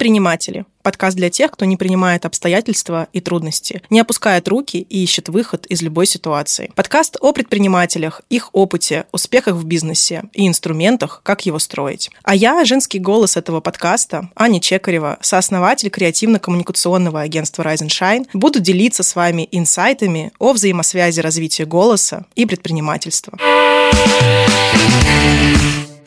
Неприниматели. Подкаст для тех, кто не принимает обстоятельства и трудности, не опускает руки и ищет выход из любой ситуации. Подкаст о предпринимателях, их опыте, успехах в бизнесе и инструментах, как его строить. А я, женский голос этого подкаста, Аня Чекарева, сооснователь креативно-коммуникационного агентства Rise and Shine, буду делиться с вами инсайтами о взаимосвязи развития голоса и предпринимательства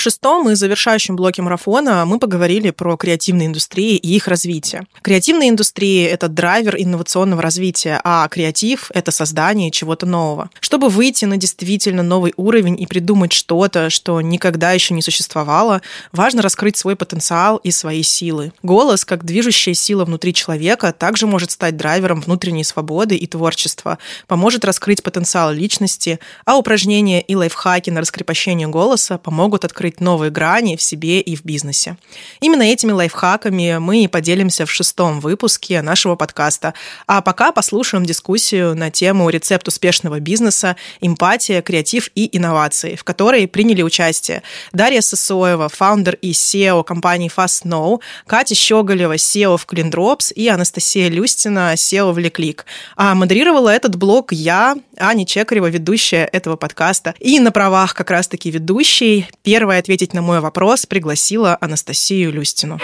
шестом и завершающем блоке марафона мы поговорили про креативные индустрии и их развитие. Креативные индустрии — это драйвер инновационного развития, а креатив — это создание чего-то нового. Чтобы выйти на действительно новый уровень и придумать что-то, что никогда еще не существовало, важно раскрыть свой потенциал и свои силы. Голос, как движущая сила внутри человека, также может стать драйвером внутренней свободы и творчества, поможет раскрыть потенциал личности, а упражнения и лайфхаки на раскрепощение голоса помогут открыть открыть новые грани в себе и в бизнесе. Именно этими лайфхаками мы и поделимся в шестом выпуске нашего подкаста. А пока послушаем дискуссию на тему рецепт успешного бизнеса, эмпатия, креатив и инновации, в которой приняли участие Дарья Сосоева, фаундер и SEO компании Fast Know, Катя Щеголева, SEO в Клиндропс и Анастасия Люстина, SEO в Леклик. А модерировала этот блог я, Аня Чекарева, ведущая этого подкаста. И на правах как раз-таки ведущей первая ответить на мой вопрос пригласила Анастасию Люстину.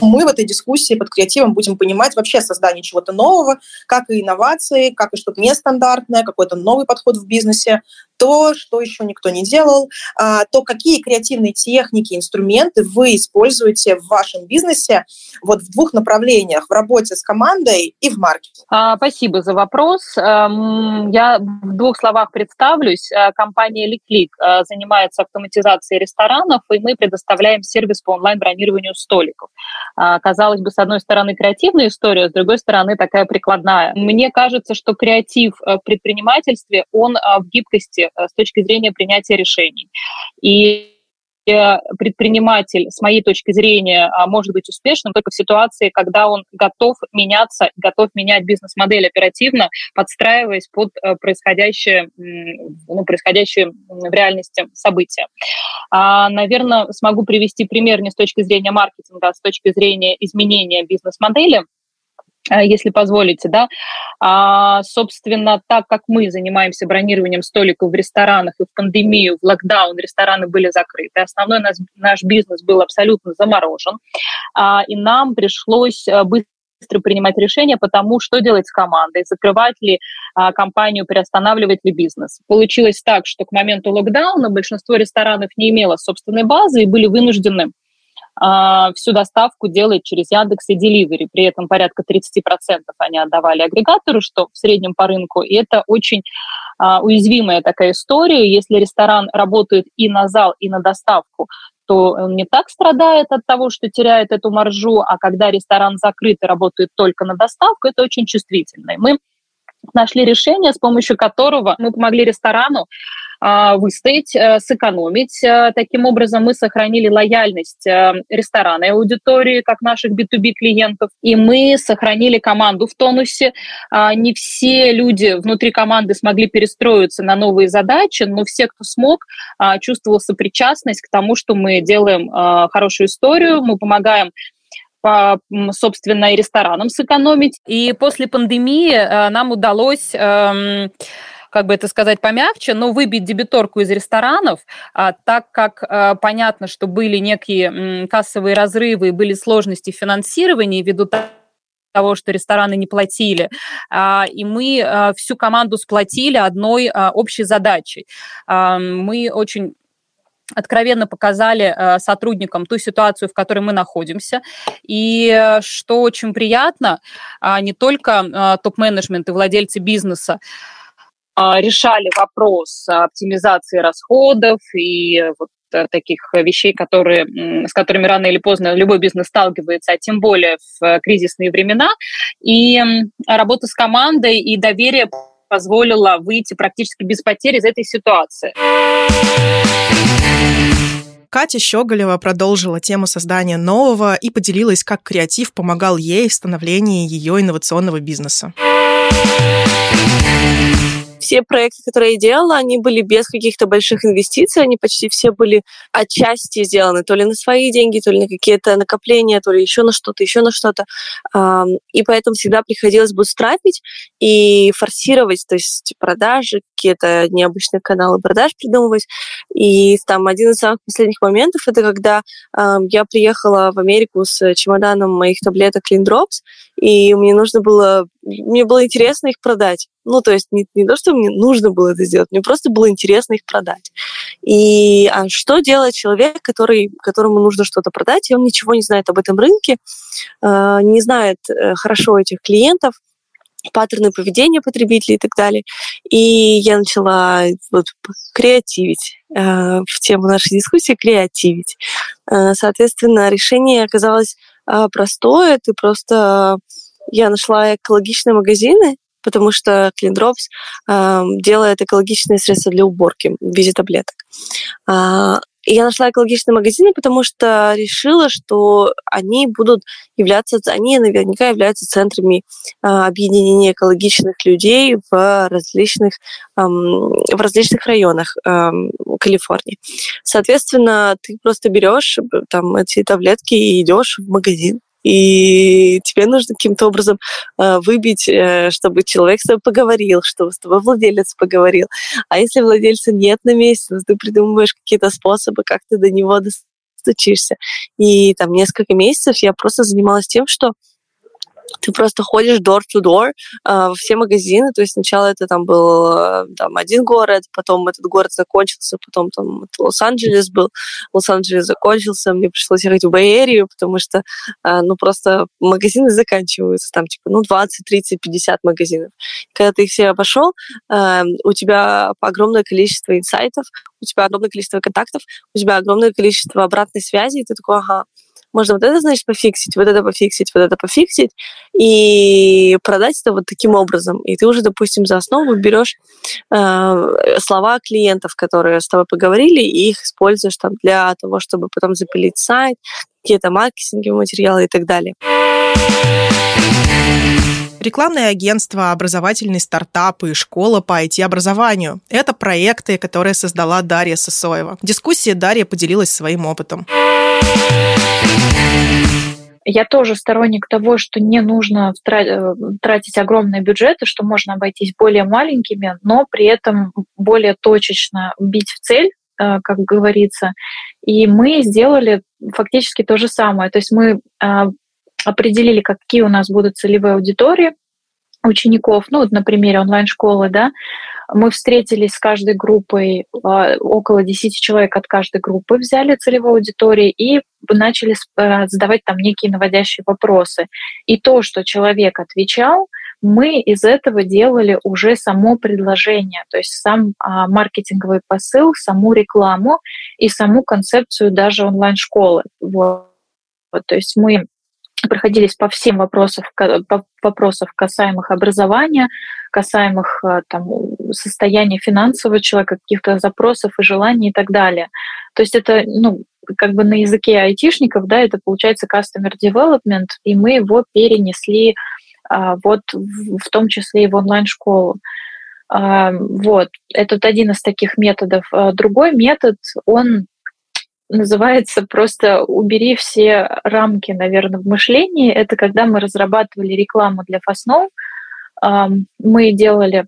Мы в этой дискуссии под креативом будем понимать вообще создание чего-то нового, как и инновации, как и что-то нестандартное, какой-то новый подход в бизнесе, то, что еще никто не делал, а, то какие креативные техники, инструменты вы используете в вашем бизнесе вот в двух направлениях, в работе с командой и в маркетинге. А, спасибо за вопрос. Эм, я в двух словах представлюсь. Э, компания Ликлик э, занимается автоматизацией ресторанов, и мы предоставляем сервис по онлайн-бронированию столиков. А, казалось бы, с одной стороны, креативная история, с другой стороны, такая прикладная. Мне кажется, что креатив э, в предпринимательстве, он в гибкости Э, с точки зрения принятия решений. И предприниматель, с моей точки зрения, а, может быть успешным только в ситуации, когда он готов меняться, готов менять бизнес-модель оперативно, подстраиваясь под э, происходящее, ну, происходящее в реальности события. А, наверное, смогу привести пример не с точки зрения маркетинга, а с точки зрения изменения бизнес-модели. Э, если позволите, да. А, собственно, так как мы занимаемся бронированием столиков в ресторанах и в пандемию, в локдаун рестораны были закрыты, основной наш, наш бизнес был абсолютно заморожен, а, и нам пришлось э, быстро принимать решения по тому, что делать с командой, закрывать ли а, компанию, переостанавливать ли бизнес. Получилось так, что к моменту локдауна большинство ресторанов не имело собственной базы и были вынуждены а, всю доставку делает через Яндекс и Delivery. При этом порядка 30% они отдавали агрегатору, что в среднем по рынку. И это очень а, уязвимая такая история. Если ресторан работает и на зал, и на доставку, то он не так страдает от того, что теряет эту маржу, а когда ресторан закрыт и работает только на доставку, это очень чувствительно. И мы нашли решение, с помощью которого мы помогли ресторану выстоять, э, сэкономить. Э, таким образом, мы сохранили лояльность э, ресторана и аудитории, как наших B2B клиентов, и мы сохранили команду в тонусе. А, не все люди внутри команды смогли перестроиться на новые задачи, но все, кто смог, а, чувствовал сопричастность к тому, что мы делаем хорошую историю, мы помогаем по, собственно, и ресторанам сэкономить. И после пандемии нам удалось эм, как бы это сказать помягче, но выбить дебиторку из ресторанов, а, так как а, понятно, что были некие кассовые разрывы, были сложности финансирования ввиду того, что рестораны не платили. А, и мы всю команду сплотили одной общей задачей. Мы очень откровенно показали сотрудникам ту ситуацию, в которой мы находимся. И э, что очень приятно, не только топ-менеджмент и владельцы бизнеса решали вопрос оптимизации расходов и вот э, таких вещей, которые, с которыми рано или поздно любой бизнес сталкивается, а тем более в э, кризисные времена. И работа с командой и доверие позволило выйти практически без потерь из этой ситуации. Катя Щеголева продолжила тему создания нового и поделилась, как креатив помогал ей в становлении ее инновационного бизнеса. Все проекты, которые я делала, они были без каких-то больших инвестиций, они почти все были отчасти сделаны, то ли на свои деньги, то ли на какие-то накопления, то ли еще на что-то, еще на что-то. И поэтому всегда приходилось бутстрапить и форсировать, то есть продажи, какие-то необычные каналы продаж придумывать. И там один из самых последних моментов, это когда я приехала в Америку с чемоданом моих таблеток Drops, и мне нужно было, мне было интересно их продать. Ну, то есть не, не то, что мне нужно было это сделать, мне просто было интересно их продать. И а что делает человек, который, которому нужно что-то продать, и он ничего не знает об этом рынке, э, не знает э, хорошо этих клиентов, паттерны поведения потребителей и так далее. И я начала вот, креативить э, в тему нашей дискуссии, креативить. Э, соответственно, решение оказалось э, простое. Ты просто... Я нашла экологичные магазины, потому что Drops э, делает экологичные средства для уборки в виде таблеток. А, и я нашла экологичные магазины, потому что решила, что они будут являться, они наверняка являются центрами э, объединения экологичных людей в различных, в различных районах Калифорнии. Соответственно, ты просто берешь там эти таблетки и идешь в магазин и тебе нужно каким-то образом э, выбить, э, чтобы человек с тобой поговорил, чтобы с тобой владелец поговорил. А если владельца нет на месте, то ты придумываешь какие-то способы, как ты до него достучишься. И там несколько месяцев я просто занималась тем, что ты просто ходишь door-to-door э, во все магазины, то есть сначала это там был э, там, один город, потом этот город закончился, потом там Лос-Анджелес был, Лос-Анджелес закончился, мне пришлось ехать в Бэй-Эрию, потому что, э, ну, просто магазины заканчиваются, там, типа, ну, 20, 30, 50 магазинов. Когда ты их все обошел, э, у тебя огромное количество инсайтов, у тебя огромное количество контактов, у тебя огромное количество обратной связи, и ты такой, ага, можно вот это, значит, пофиксить, вот это пофиксить, вот это пофиксить, и продать это вот таким образом. И ты уже, допустим, за основу берешь э, слова клиентов, которые с тобой поговорили, и их используешь там для того, чтобы потом запилить сайт, какие-то маркетинговые материалы и так далее. Рекламное агентство, образовательный стартап и школа по IT-образованию. Это проекты, которые создала Дарья Сосоева. В дискуссии Дарья поделилась своим опытом. Я тоже сторонник того, что не нужно э, тратить огромные бюджеты, что можно обойтись более маленькими, но при этом более точечно бить в цель, э, как говорится. И мы сделали фактически то же самое. То есть мы э, определили, какие у нас будут целевые аудитории учеников, ну вот на примере онлайн-школы, да, мы встретились с каждой группой, а, около 10 человек от каждой группы взяли целевой аудитории и начали э, задавать там некие наводящие вопросы. И то, что человек отвечал, мы из этого делали уже само предложение, то есть сам а, маркетинговый посыл, саму рекламу и саму концепцию даже онлайн-школы. Вот. То есть мы проходились по всем вопросам, по вопросов касаемых образования, касаемых э, там, состояния финансового человека, каких-то запросов и желаний и так далее. То есть это, ну, как бы на языке айтишников, да, это получается customer development, и мы его перенесли а, вот в, том числе и в онлайн-школу. А, вот, это один из таких методов. А другой метод, он называется просто «убери все рамки, наверное, в мышлении». Это когда мы разрабатывали рекламу для Фаснов. Мы делали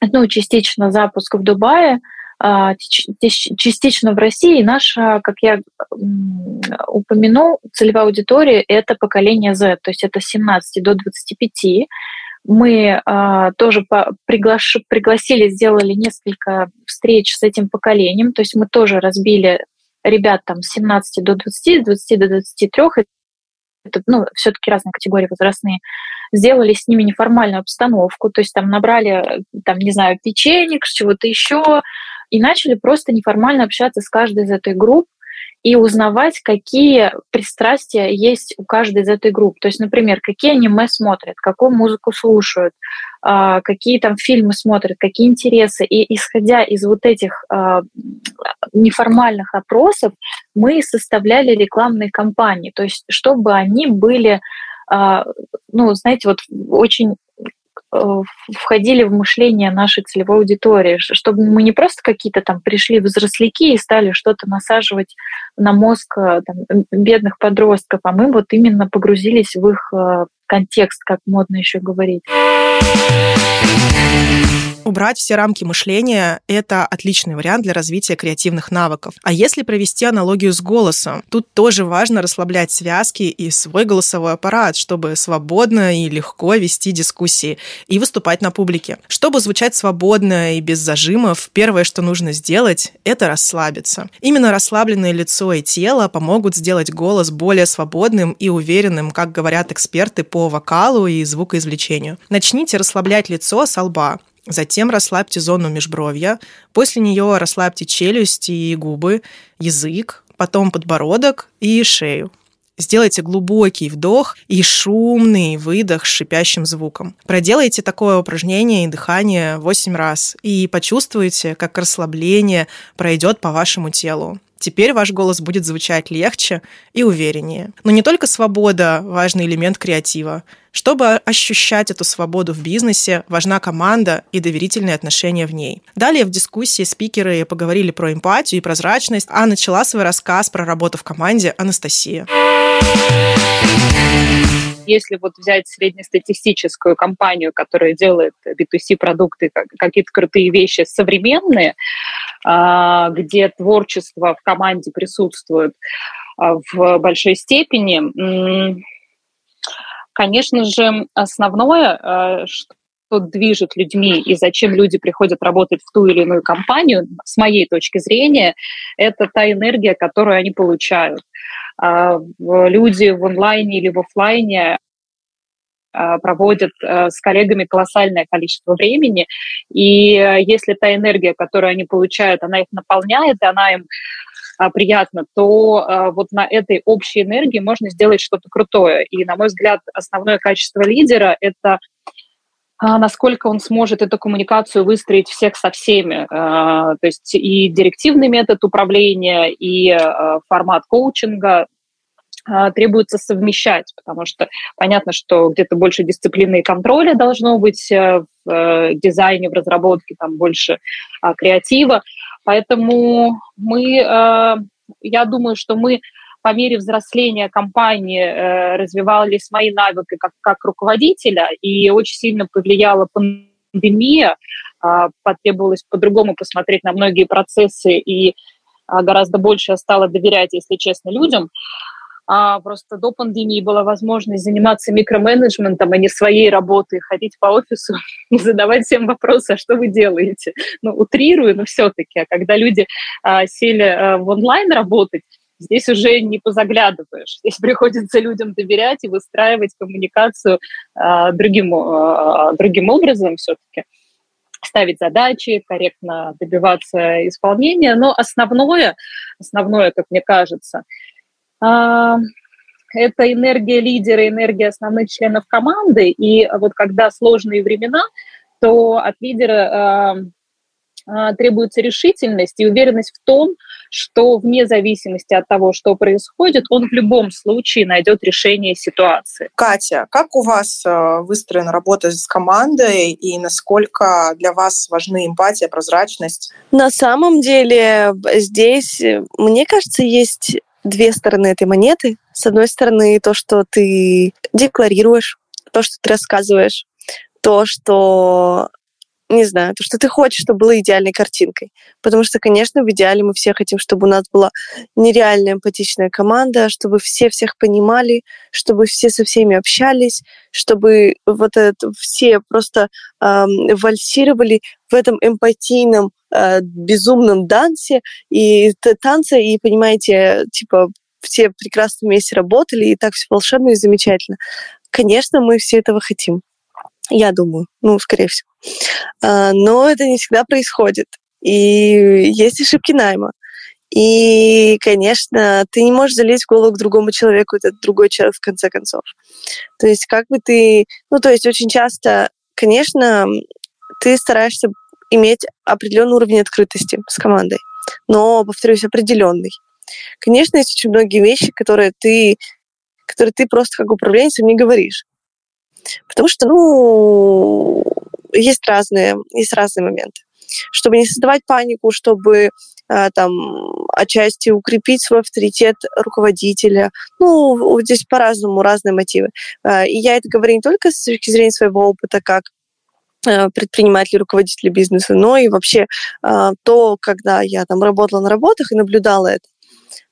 ну, частично запуск в Дубае, а, частично в России. Наша, как я упомянул, целевая аудитория — это поколение Z, то есть это 17 до 25. Мы а, тоже по, пригласили, сделали несколько встреч с этим поколением, то есть мы тоже разбили ребят там с 17 до 20, с 20 до 23, это ну, все-таки разные категории возрастные, сделали с ними неформальную обстановку, то есть там набрали, там, не знаю, печенек, чего-то еще, и начали просто неформально общаться с каждой из этой групп, и узнавать, какие пристрастия есть у каждой из этой групп. То есть, например, какие аниме смотрят, какую музыку слушают, а, какие там фильмы смотрят, какие интересы. И исходя из вот этих а, неформальных опросов, мы составляли рекламные кампании, то есть чтобы они были, а, ну, знаете, вот очень входили в мышление нашей целевой аудитории, чтобы мы не просто какие-то там пришли взросляки и стали что-то насаживать на мозг э, там, бедных подростков, а мы вот именно погрузились в их контекст, как модно еще говорить. Убрать все рамки мышления – это отличный вариант для развития креативных навыков. А если провести аналогию с голосом, тут тоже важно расслаблять связки и свой голосовой аппарат, чтобы свободно и легко вести дискуссии и выступать на публике. Чтобы звучать свободно и без зажимов, первое, что нужно сделать, это расслабиться. Именно расслабленное лицо и тело помогут сделать голос более свободным и уверенным, как говорят эксперты по вокалу и звукоизвлечению. Начните расслаблять лицо со лба. Затем расслабьте зону межбровья. После нее расслабьте челюсти и губы, язык, потом подбородок и шею. Сделайте глубокий вдох и шумный выдох с шипящим звуком. Проделайте такое упражнение и дыхание 8 раз и почувствуйте, как расслабление пройдет по вашему телу. Теперь ваш голос будет звучать легче и увереннее. Но не только свобода – важный элемент креатива. Чтобы ощущать эту свободу в бизнесе, важна команда и доверительные отношения в ней. Далее в дискуссии спикеры поговорили про эмпатию и прозрачность, а начала свой рассказ про работу в команде Анастасия. Если вот взять среднестатистическую компанию, которая делает B2C-продукты, какие-то крутые вещи современные, а, где творчество в команде присутствует а, в большой степени, конечно же, основное, а, что движет людьми и зачем люди приходят работать в ту или иную компанию, с моей точки зрения, это та энергия, которую они получают. Люди в онлайне или в офлайне а, проводят а, с коллегами колоссальное количество времени, и э, если та энергия, которую они получают, она их наполняет, и она им а, приятно, то вот на этой общей энергии можно сделать что-то крутое. И, на мой взгляд, основное качество лидера — это насколько он сможет эту коммуникацию выстроить всех со всеми. То есть и директивный метод управления, и формат коучинга, а, требуется совмещать, потому что понятно, что где-то больше дисциплины и контроля должно быть в дизайне, в разработке, там больше а, креатива. Поэтому мы, э, я думаю, что мы по мере взросления компании развивались мои навыки как, как руководителя, и очень сильно повлияла пандемия, а, потребовалось по-другому посмотреть на многие процессы, и гораздо больше я стала доверять, если честно, людям а просто до пандемии была возможность заниматься микроменеджментом, а не своей работой, ходить по офису и задавать всем вопросы, а что вы делаете? Ну, утрирую, но все-таки. А когда люди а, сели а, в онлайн работать, здесь уже не позаглядываешь. Здесь приходится людям доверять и выстраивать коммуникацию а, другим, а, другим образом все-таки ставить задачи, корректно добиваться исполнения. Но основное, основное, как мне кажется, это энергия лидера, энергия основных членов команды. И вот когда сложные времена, то от лидера а, а, требуется решительность и уверенность в том, что вне зависимости от того, что происходит, он в любом случае найдет решение ситуации. Катя, как у вас выстроена работа с командой и насколько для вас важны эмпатия, прозрачность? На самом деле здесь, мне кажется, есть две стороны этой монеты. С одной стороны, то, что ты декларируешь, то, что ты рассказываешь, то, что не знаю, то, что ты хочешь, чтобы было идеальной картинкой. Потому что, конечно, в идеале мы все хотим, чтобы у нас была нереальная эмпатичная команда, чтобы все всех понимали, чтобы все со всеми общались, чтобы вот это все просто эм, вальсировали в этом эмпатийном э, безумном дансе и танце, и, понимаете, типа, все прекрасно вместе работали, и так все волшебно и замечательно. Конечно, мы все этого хотим. Я думаю, ну, скорее всего. А, но это не всегда происходит. И есть ошибки найма. И, конечно, ты не можешь залезть в голову к другому человеку, этот другой человек в конце концов. То есть как бы ты... Ну, то есть очень часто, конечно, ты стараешься иметь определенный уровень открытости с командой, но, повторюсь, определенный. Конечно, есть очень многие вещи, которые ты, которые ты просто как управленец не говоришь. Потому что, ну, есть разные, есть разные моменты. Чтобы не создавать панику, чтобы а, там отчасти укрепить свой авторитет руководителя. Ну, здесь по-разному, разные мотивы. А, и я это говорю не только с точки зрения своего опыта, как предприниматели, руководители бизнеса, но и вообще то, когда я там работала на работах и наблюдала это.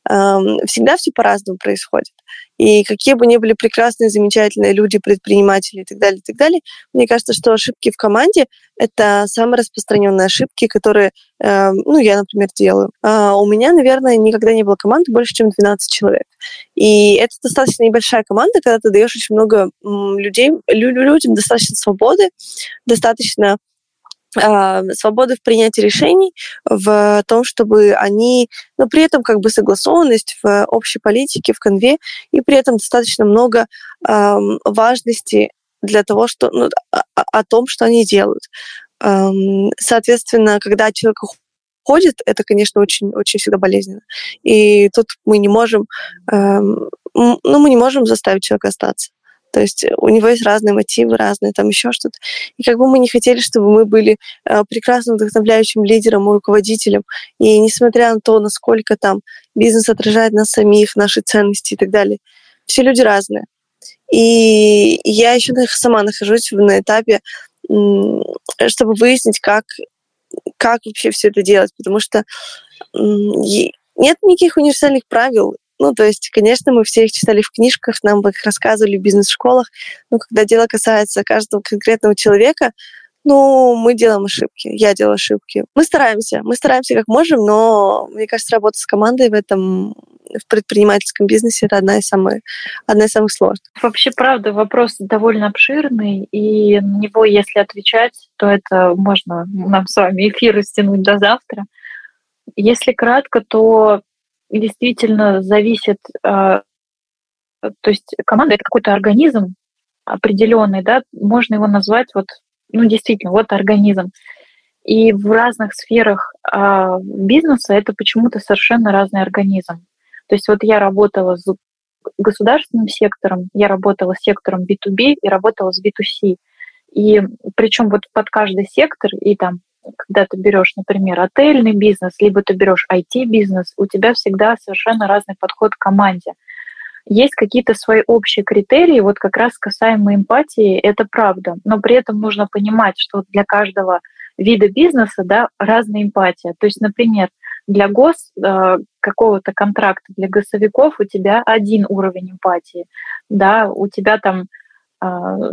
Всегда все по-разному происходит. И какие бы ни были прекрасные, замечательные люди, предприниматели и так далее, и так далее, мне кажется, что ошибки в команде — это самые распространенные ошибки, которые, э, ну, я, например, делаю. А у меня, наверное, никогда не было команды больше, чем 12 человек. И это достаточно небольшая команда, когда ты даешь очень много людей, людям достаточно свободы, достаточно свободы в принятии решений, в том, чтобы они, но при этом как бы согласованность в общей политике, в конве, и при этом достаточно много важности для того, что, ну, о, о том, что они делают. Соответственно, когда человек уходит, это, конечно, очень, очень всегда болезненно. И тут мы не можем, ну, мы не можем заставить человека остаться. То есть у него есть разные мотивы, разные там еще что-то. И как бы мы не хотели, чтобы мы были э, прекрасным вдохновляющим лидером и руководителем. И несмотря на то, насколько там бизнес отражает нас самих, наши ценности и так далее, все люди разные. И я еще сама нахожусь на этапе, чтобы выяснить, как, как вообще все это делать, потому что нет никаких универсальных правил, ну, то есть, конечно, мы все их читали в книжках, нам их рассказывали в бизнес-школах, но когда дело касается каждого конкретного человека, ну, мы делаем ошибки, я делаю ошибки. Мы стараемся, мы стараемся как можем, но, мне кажется, работа с командой в этом в предпринимательском бизнесе это одна из самых, одна из самых сложных. Вообще, правда, вопрос довольно обширный, и на него, если отвечать, то это можно нам с вами эфир растянуть до завтра. Если кратко, то действительно зависит, а, то есть команда это какой-то организм определенный, да, можно его назвать вот, ну действительно, вот организм. И в разных сферах а, бизнеса это почему-то совершенно разный организм. То есть вот я работала с государственным сектором, я работала с сектором B2B и работала с B2C. И причем вот под каждый сектор и там когда ты берешь, например, отельный бизнес, либо ты берешь IT-бизнес, у тебя всегда совершенно разный подход к команде. Есть какие-то свои общие критерии, вот как раз касаемо эмпатии, это правда. Но при этом нужно понимать, что для каждого вида бизнеса да, разная эмпатия. То есть, например, для гос э, какого-то контракта, для госовиков у тебя один уровень эмпатии, да, у тебя там э,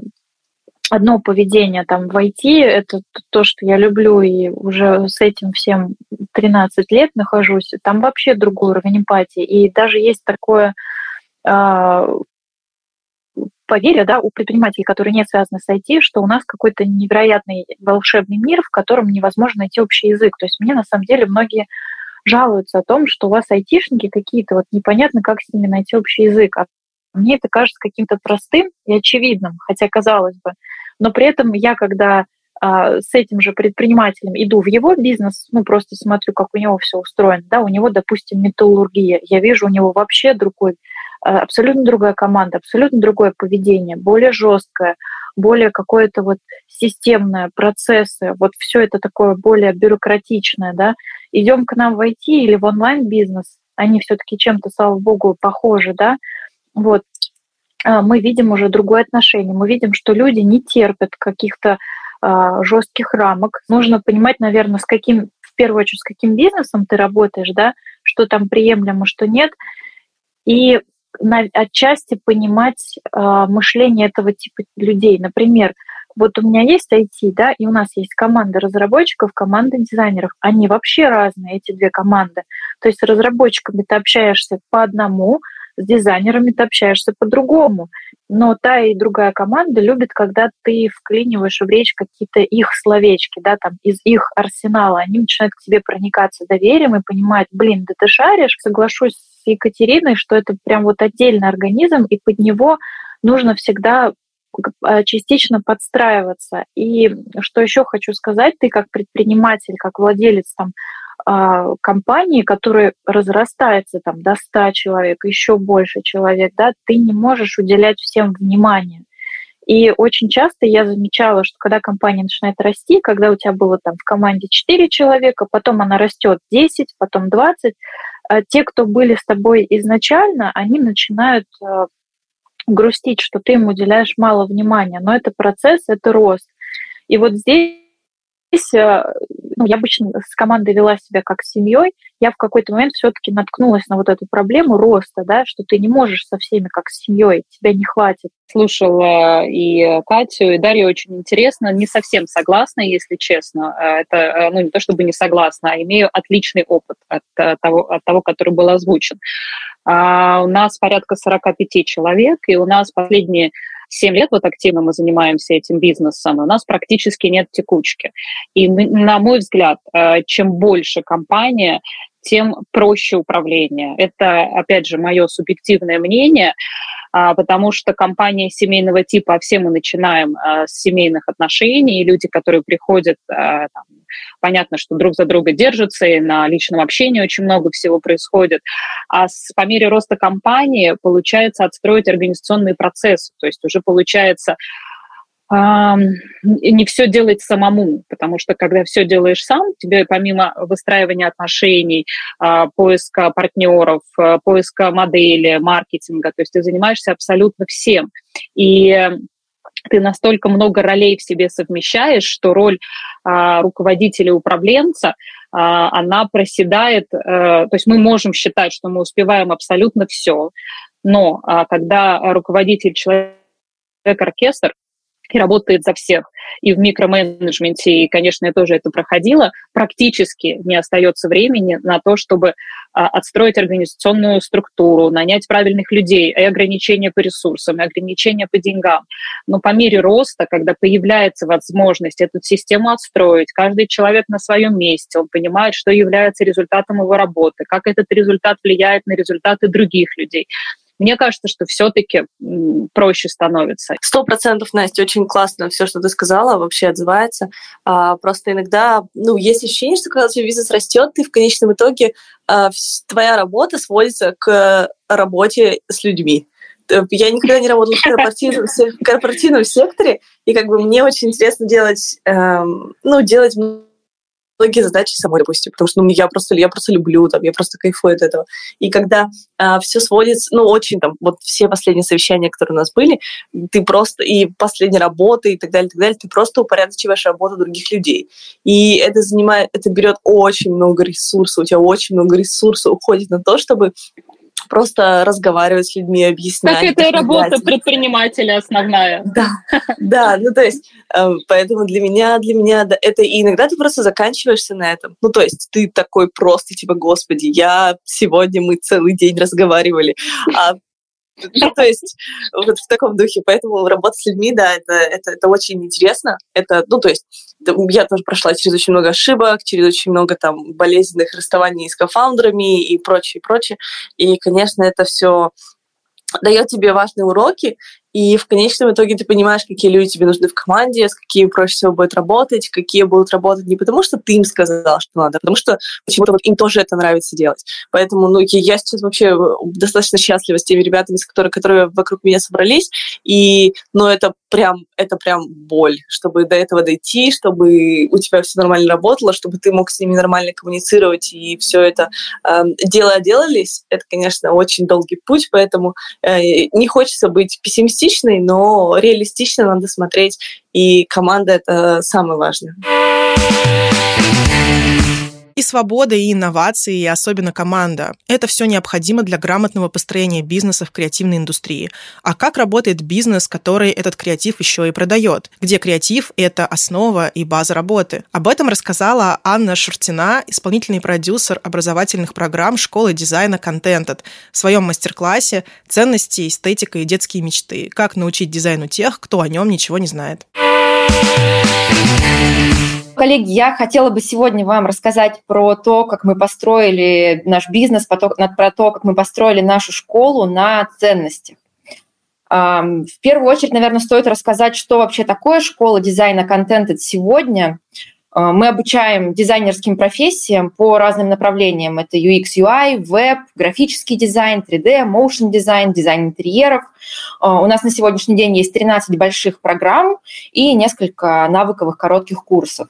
одно поведение там в IT, это то, что я люблю, и уже с этим всем 13 лет нахожусь, там вообще другой уровень эмпатии. И даже есть такое э, поверье да, у предпринимателей, которые не связаны с IT, что у нас какой-то невероятный волшебный мир, в котором невозможно найти общий язык. То есть мне на самом деле многие жалуются о том, что у вас айтишники какие-то, вот непонятно, как с ними найти общий язык. А мне это кажется каким-то простым и очевидным, хотя казалось бы. Но при этом я, когда а, с этим же предпринимателем иду в его бизнес, ну, просто смотрю, как у него все устроено, да, у него, допустим, металлургия, я вижу у него вообще другой, а, абсолютно другая команда, абсолютно другое поведение, более жесткое, более какое-то вот системное, процессы, вот все это такое более бюрократичное, да, идем к нам в IT или в онлайн-бизнес, они все-таки чем-то, слава богу, похожи, да, вот, а, мы видим уже другое отношение. Мы видим, что люди не терпят каких-то а, жестких рамок. Нужно понимать, наверное, с каким, в первую очередь, с каким бизнесом ты работаешь, да, что там приемлемо, что нет. И отчасти понимать э, мышление этого типа людей. Например, вот у меня есть IT, да, и у нас есть команда разработчиков, команда дизайнеров. Они вообще разные, эти две команды. То есть с разработчиками ты общаешься по одному, с дизайнерами ты общаешься по-другому. Но та и другая команда любит, когда ты вклиниваешь в речь какие-то их словечки, да, там, из их арсенала. Они начинают к тебе проникаться доверием и понимать, блин, да ты шаришь. Соглашусь с Екатериной, что это прям вот отдельный организм, и под него нужно всегда а, частично подстраиваться. И что еще хочу сказать, ты как предприниматель, как владелец там а, компании, которая разрастается там до 100 человек, еще больше человек, да, ты не можешь уделять всем внимание. И очень часто я замечала, что когда компания начинает расти, когда у тебя было там в команде 4 человека, потом она растет 10, потом 20, э, те, кто были с тобой изначально, они начинают э, грустить, что ты им уделяешь мало внимания. Но это процесс, это рост. И вот здесь э, ну, я обычно с командой вела себя как с семьей, я в какой-то момент все-таки наткнулась на вот эту проблему роста, да, что ты не можешь со всеми как с семьей, тебя не хватит. Слушала и Катю, и Дарью очень интересно, не совсем согласна, если честно. Э, это, э, ну, не то чтобы не согласна, а имею отличный опыт от того, от того который был озвучен. А у нас порядка 45 человек, и у нас последние 7 лет вот активно мы занимаемся этим бизнесом, у нас практически нет текучки. И на мой взгляд, э, чем больше компания, тем проще управление. Это, опять же, мое субъективное мнение. А, потому что компания семейного типа, а все мы начинаем а, с семейных отношений, и люди, которые приходят, там, понятно, что друг за друга держатся, и на личном общении очень много всего происходит. А с, по мере роста компании получается отстроить организационные процессы, то есть уже получается не все делать самому, потому что когда все делаешь сам, тебе помимо выстраивания отношений, а, поиска партнеров, а, поиска модели, маркетинга, то есть ты занимаешься абсолютно всем. И ты настолько много ролей в себе совмещаешь, что роль а, руководителя управленца она проседает. то есть мы можем считать, что мы успеваем абсолютно все, но когда руководитель человек-оркестр, и работает за всех. И в микроменеджменте, и, конечно, я тоже это проходила, практически не остается времени на то, чтобы а, отстроить организационную структуру, нанять правильных людей, и ограничения по ресурсам, и ограничения по деньгам. Но по мере роста, когда появляется возможность эту систему отстроить, каждый человек на своем месте, он понимает, что является результатом его работы, как этот результат влияет на результаты других людей мне кажется, что все-таки проще становится. Сто процентов, Настя, очень классно все, что ты сказала, вообще отзывается. А, просто иногда, ну, есть ощущение, что когда тебя бизнес растет, ты в конечном итоге, а, твоя работа сводится к работе с людьми. Я никогда не работала в корпоративном, в корпоративном секторе, и как бы мне очень интересно делать, эм, ну, делать многие задачи самой, допустим, потому что ну, я просто я просто люблю, там, я просто кайфую от этого. И когда а, все сводится, ну, очень там, вот все последние совещания, которые у нас были, ты просто, и последние работы, и так далее, и так далее, ты просто упорядочиваешь работу других людей. И это занимает, это берет очень много ресурсов, у тебя очень много ресурсов уходит на то, чтобы просто разговаривать с людьми, объяснять. Так это работа предпринимателя основная. Да, да, ну то есть, э, поэтому для меня, для меня да, это и иногда ты просто заканчиваешься на этом. Ну то есть ты такой просто, типа, господи, я сегодня мы целый день разговаривали, а ну, то есть вот в таком духе. Поэтому работа с людьми, да, это, это, это очень интересно. Это, ну, то есть я тоже прошла через очень много ошибок, через очень много там болезненных расставаний с кофаундерами и прочее, прочее. И, конечно, это все дает тебе важные уроки, и в конечном итоге ты понимаешь, какие люди тебе нужны в команде, с какими проще всего будет работать, какие будут работать не потому, что ты им сказал, что надо, а потому что почему-то вот им тоже это нравится делать. Поэтому ну, я сейчас вообще достаточно счастлива с теми ребятами, с которыми, которые вокруг меня собрались, и, ну, это прям, это прям боль, чтобы до этого дойти, чтобы у тебя все нормально работало, чтобы ты мог с ними нормально коммуницировать, и все это э, дело делались. Это, конечно, очень долгий путь, поэтому э, не хочется быть пессимистичным, оптимистичной, но реалистично надо смотреть, и команда — это самое важное. И свобода, и инновации, и особенно команда. Это все необходимо для грамотного построения бизнеса в креативной индустрии. А как работает бизнес, который этот креатив еще и продает? Где креатив – это основа и база работы? Об этом рассказала Анна Шуртина, исполнительный продюсер образовательных программ школы дизайна Contented в своем мастер-классе «Ценности, эстетика и детские мечты. Как научить дизайну тех, кто о нем ничего не знает». Коллеги, я хотела бы сегодня вам рассказать про то, как мы построили наш бизнес, про то, как мы построили нашу школу на ценностях. В первую очередь, наверное, стоит рассказать, что вообще такое школа дизайна контента сегодня. Э, мы обучаем дизайнерским профессиям по разным направлениям. Это UX, UI, веб, графический дизайн, 3D, motion дизайн, дизайн интерьеров. Э, у нас на сегодняшний день есть 13 больших программ и несколько навыковых коротких курсов.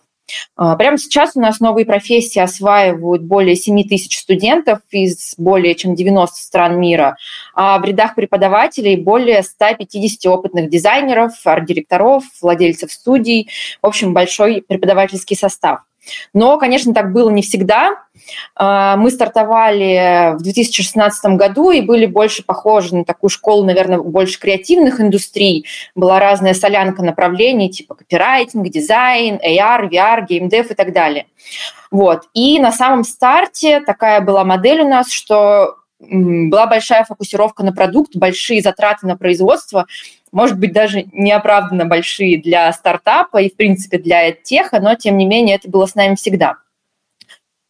А, прямо сейчас у нас новые профессии осваивают более 7 тысяч студентов из более чем 90 стран мира, а в рядах преподавателей более 150 опытных дизайнеров, арт-директоров, владельцев студий, в общем, большой преподавательский состав. Но, конечно, так было не всегда. А, мы стартовали в 2016 году и были больше похожи на такую школу, наверное, больше креативных индустрий. Была разная солянка направлений, типа копирайтинг, дизайн, AR, VR, геймдев и так далее. Вот. И на самом старте такая была модель у нас, что была большая фокусировка на продукт, большие затраты на производство, может быть, даже неоправданно большие для стартапа и, в принципе, для теха, но, тем не менее, это было с нами всегда.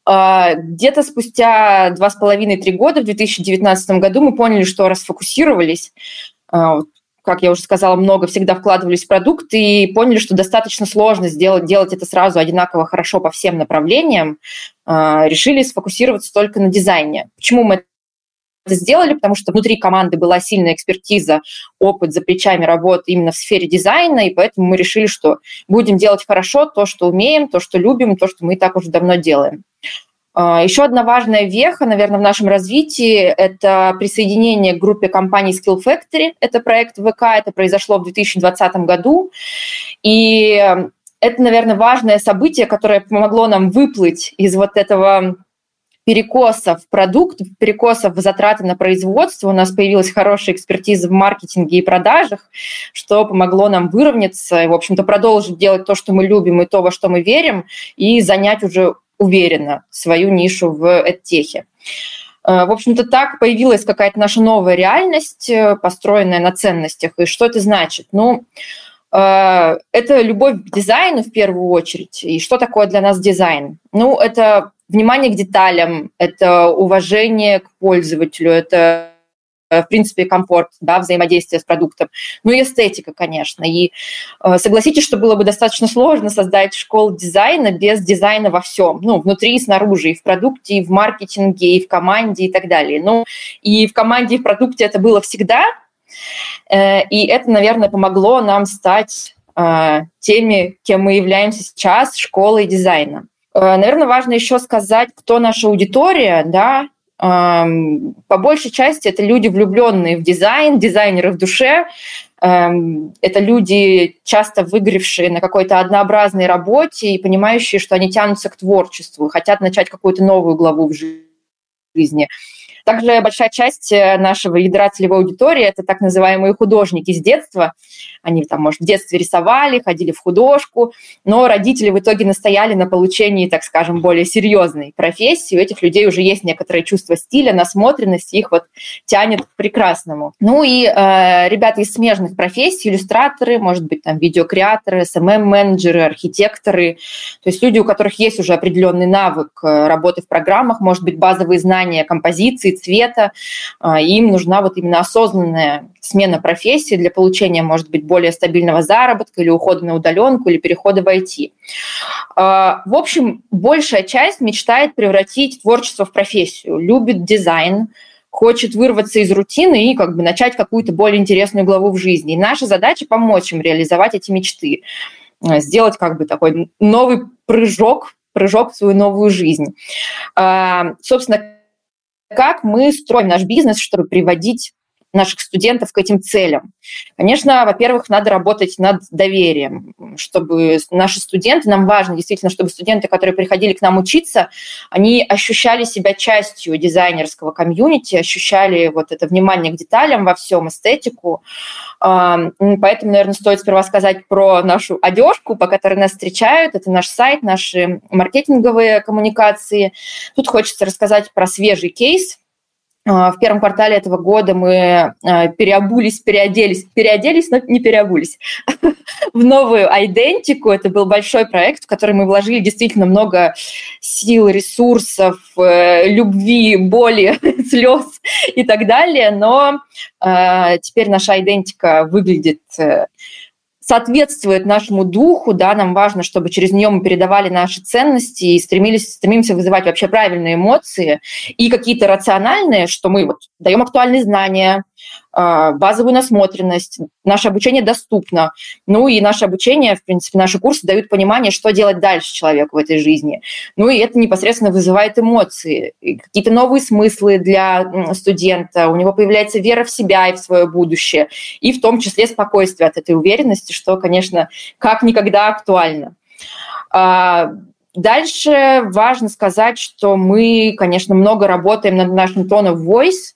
А, где-то спустя два с половиной-три года, в 2019 году, мы поняли, что расфокусировались, а, как я уже сказала, много всегда вкладывались в продукт и поняли, что достаточно сложно сделать, делать это сразу одинаково хорошо по всем направлениям. А, решили сфокусироваться только на дизайне. Почему мы это сделали, потому что внутри команды была сильная экспертиза, опыт за плечами работы именно в сфере дизайна, и поэтому мы решили, что будем делать хорошо то, что умеем, то, что любим, то, что мы и так уже давно делаем. А, Еще одна важная веха, наверное, в нашем развитии – это присоединение к группе компаний Skill Factory. Это проект ВК, это произошло в 2020 году. И это, наверное, важное событие, которое помогло нам выплыть из вот этого перекосов в продукт, перекосов в затраты на производство. У нас появилась хорошая экспертиза в маркетинге и продажах, что помогло нам выровняться и, в общем-то, продолжить делать то, что мы любим, и то, во что мы верим, и занять уже уверенно свою нишу в эдтехе. Э, в общем-то, так появилась какая-то наша новая реальность, э, построенная на ценностях. И что это значит? Ну, э, это любовь к дизайну в первую очередь. И что такое для нас дизайн? Ну, это внимание к деталям, это уважение к пользователю, это в принципе, комфорт, да, взаимодействие с продуктом. Ну и эстетика, конечно. И э, согласитесь, что было бы достаточно сложно создать школу дизайна без дизайна во всем. Ну, внутри и снаружи, и в продукте, и в маркетинге, и в команде, и так далее. Ну, и в команде, и в продукте это было всегда. Э, и это, наверное, помогло нам стать э, теми, кем мы являемся сейчас, школой дизайна. Э, наверное, важно еще сказать, кто наша аудитория, да, по большей части это люди, влюбленные в дизайн, дизайнеры в душе. Это люди, часто выгоревшие на какой-то однообразной работе и понимающие, что они тянутся к творчеству, хотят начать какую-то новую главу в жизни. Также большая часть э, нашего ядра целевой аудитории – это так называемые художники с детства. Они там, может, в детстве рисовали, ходили в художку, но родители в итоге настояли на получении, так скажем, более серьезной профессии. У этих людей уже есть некоторое чувство стиля, насмотренности, их вот тянет к прекрасному. Ну и э, ребята из смежных профессий, иллюстраторы, может быть, там видеокреаторы, SMM-менеджеры, архитекторы, то есть люди, у которых есть уже определенный навык э, работы в программах, может быть, базовые знания композиции, цвета, а, им нужна вот именно осознанная смена профессии для получения, может быть, более стабильного заработка или ухода на удаленку или перехода в IT. А, в общем, большая часть мечтает превратить творчество в профессию, любит дизайн, хочет вырваться из рутины и как бы начать какую-то более интересную главу в жизни. И наша задача помочь им реализовать эти мечты, а, сделать как бы такой новый прыжок, прыжок в свою новую жизнь. Собственно, как мы строим наш бизнес, чтобы приводить наших студентов к этим целям. Конечно, во-первых, надо работать над доверием, чтобы наши студенты, нам важно действительно, чтобы студенты, которые приходили к нам учиться, они ощущали себя частью дизайнерского комьюнити, ощущали вот это внимание к деталям во всем, эстетику. Поэтому, наверное, стоит сперва сказать про нашу одежку, по которой нас встречают. Это наш сайт, наши маркетинговые коммуникации. Тут хочется рассказать про свежий кейс – а, в первом квартале этого года мы а, переобулись, переоделись, переоделись, но не переобулись в новую идентику. Это был большой проект, в который мы вложили действительно много сил, ресурсов, э, любви, боли, слез и так далее. Но а, теперь наша идентика выглядит э, соответствует нашему духу, да, нам важно, чтобы через нее мы передавали наши ценности и стремились, стремимся вызывать вообще правильные эмоции и какие-то рациональные, что мы вот даем актуальные знания, базовую насмотренность, наше обучение доступно. Ну и наше обучение, в принципе, наши курсы дают понимание, что делать дальше человеку в этой жизни. Ну и это непосредственно вызывает эмоции, какие-то новые смыслы для студента, у него появляется вера в себя и в свое будущее, и в том числе спокойствие от этой уверенности, что, конечно, как никогда актуально. А, дальше важно сказать, что мы, конечно, много работаем над нашим тоном voice,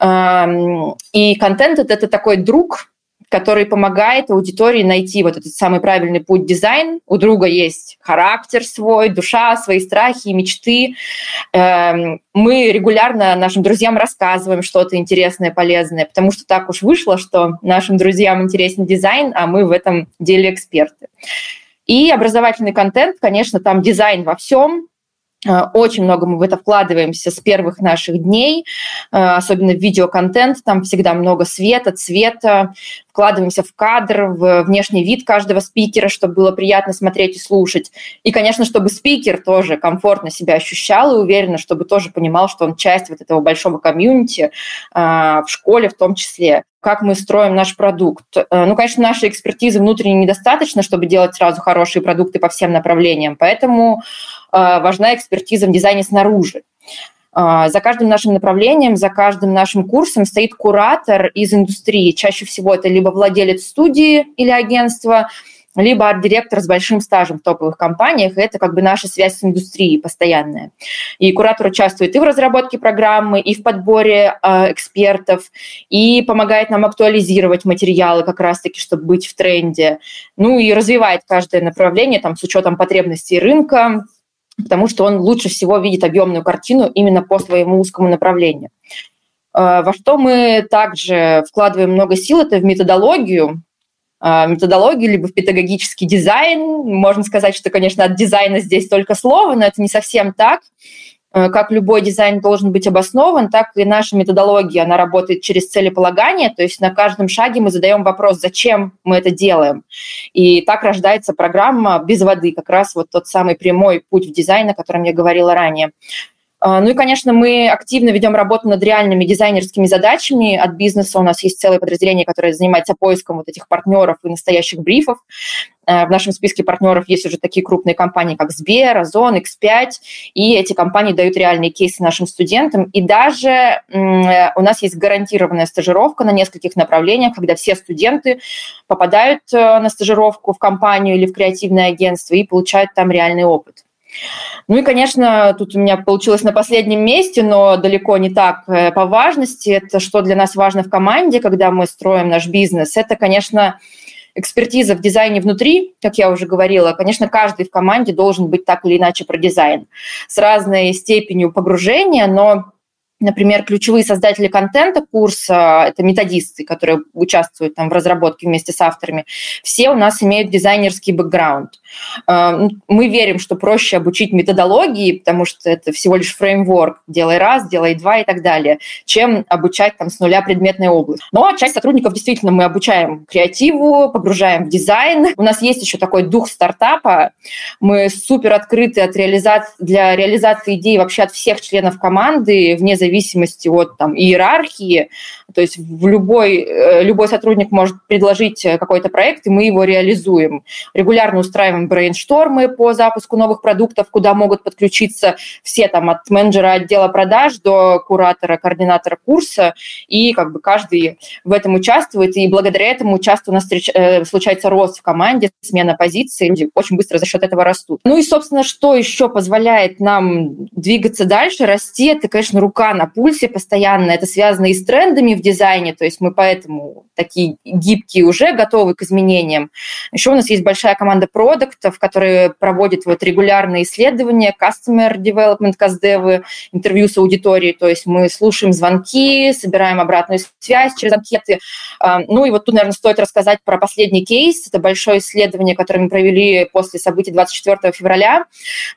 и контент – это такой друг, который помогает аудитории найти вот этот самый правильный путь дизайн. У друга есть характер свой, душа, свои страхи и мечты. Мы регулярно нашим друзьям рассказываем что-то интересное, полезное, потому что так уж вышло, что нашим друзьям интересен дизайн, а мы в этом деле эксперты. И образовательный контент, конечно, там дизайн во всем, очень много мы в это вкладываемся с первых наших дней, э, особенно в видеоконтент. Там всегда много света, цвета. Вкладываемся в кадр, в внешний вид каждого спикера, чтобы было приятно смотреть и слушать. И, конечно, чтобы спикер тоже комфортно себя ощущал и уверенно, чтобы тоже понимал, что он часть вот этого большого комьюнити э, в школе в том числе как мы строим наш продукт. Ну, конечно, нашей экспертизы внутренней недостаточно, чтобы делать сразу хорошие продукты по всем направлениям, поэтому Э, важна экспертиза в дизайне снаружи. Э, за каждым нашим направлением, за каждым нашим курсом стоит куратор из индустрии. Чаще всего это либо владелец студии или агентства, либо арт-директор с большим стажем в топовых компаниях. Это как бы наша связь с индустрией постоянная. И куратор участвует и в разработке программы, и в подборе э, экспертов, и помогает нам актуализировать материалы как раз-таки, чтобы быть в тренде. Ну и развивает каждое направление там, с учетом потребностей рынка, потому что он лучше всего видит объемную картину именно по своему узкому направлению. Э, во что мы также вкладываем много сил, это в методологию, э, методологию, либо в педагогический дизайн. Можно сказать, что, конечно, от дизайна здесь только слово, но это не совсем так. Э, как любой дизайн должен быть обоснован, так и наша методология, она работает через целеполагание, то есть на каждом шаге мы задаем вопрос, зачем мы это делаем. И так рождается программа без воды, как раз вот тот самый прямой путь в дизайн, о котором я говорила ранее. А, ну и, конечно, мы активно ведем работу над реальными дизайнерскими задачами от бизнеса. У нас есть целое подразделение, которое занимается поиском вот этих партнеров и настоящих брифов. А, в нашем списке партнеров есть уже такие крупные компании, как Сбер, Озон, X5, и эти компании дают реальные кейсы нашим студентам. И даже у нас есть гарантированная стажировка на нескольких направлениях, когда все студенты попадают э, на стажировку в компанию или в креативное агентство и получают там реальный опыт. Ну и, конечно, тут у меня получилось на последнем месте, но далеко не так э, по важности. Это что для нас важно в команде, когда мы строим наш бизнес. Это, конечно, экспертиза в дизайне внутри, как я уже говорила. Конечно, каждый в команде должен быть так или иначе про дизайн с разной степенью погружения, но Например, ключевые создатели контента курса, это методисты, которые участвуют там в разработке вместе с авторами, все у нас имеют дизайнерский бэкграунд. Э, мы верим, что проще обучить методологии, потому что это всего лишь фреймворк, делай раз, делай два и так далее, чем обучать там с нуля предметной область. Но часть сотрудников действительно мы обучаем креативу, погружаем в дизайн. У нас есть еще такой дух стартапа. Мы супер открыты от реализации, для реализации идей вообще от всех членов команды, вне зависимости от там, иерархии. То есть в любой, э, любой сотрудник может предложить какой-то проект, и мы его реализуем. Регулярно устраиваем брейнштормы по запуску новых продуктов, куда могут подключиться все там от менеджера отдела продаж до куратора, координатора курса, и как бы каждый в этом участвует, и благодаря этому часто у нас встреч, э, случается рост в команде, смена позиций, люди очень быстро за счет этого растут. Ну и, собственно, что еще позволяет нам двигаться дальше, расти, это, конечно, рука на пульсе постоянно, это связано и с трендами в дизайне, то есть мы поэтому такие гибкие уже готовы к изменениям. Еще у нас есть большая команда продуктов, которые проводят вот регулярные исследования, customer development, каздевы, интервью с аудиторией, то есть мы слушаем звонки, собираем обратную связь через анкеты. А, ну и вот тут, наверное, стоит рассказать про последний кейс. Это большое исследование, которое мы провели после событий 24 февраля.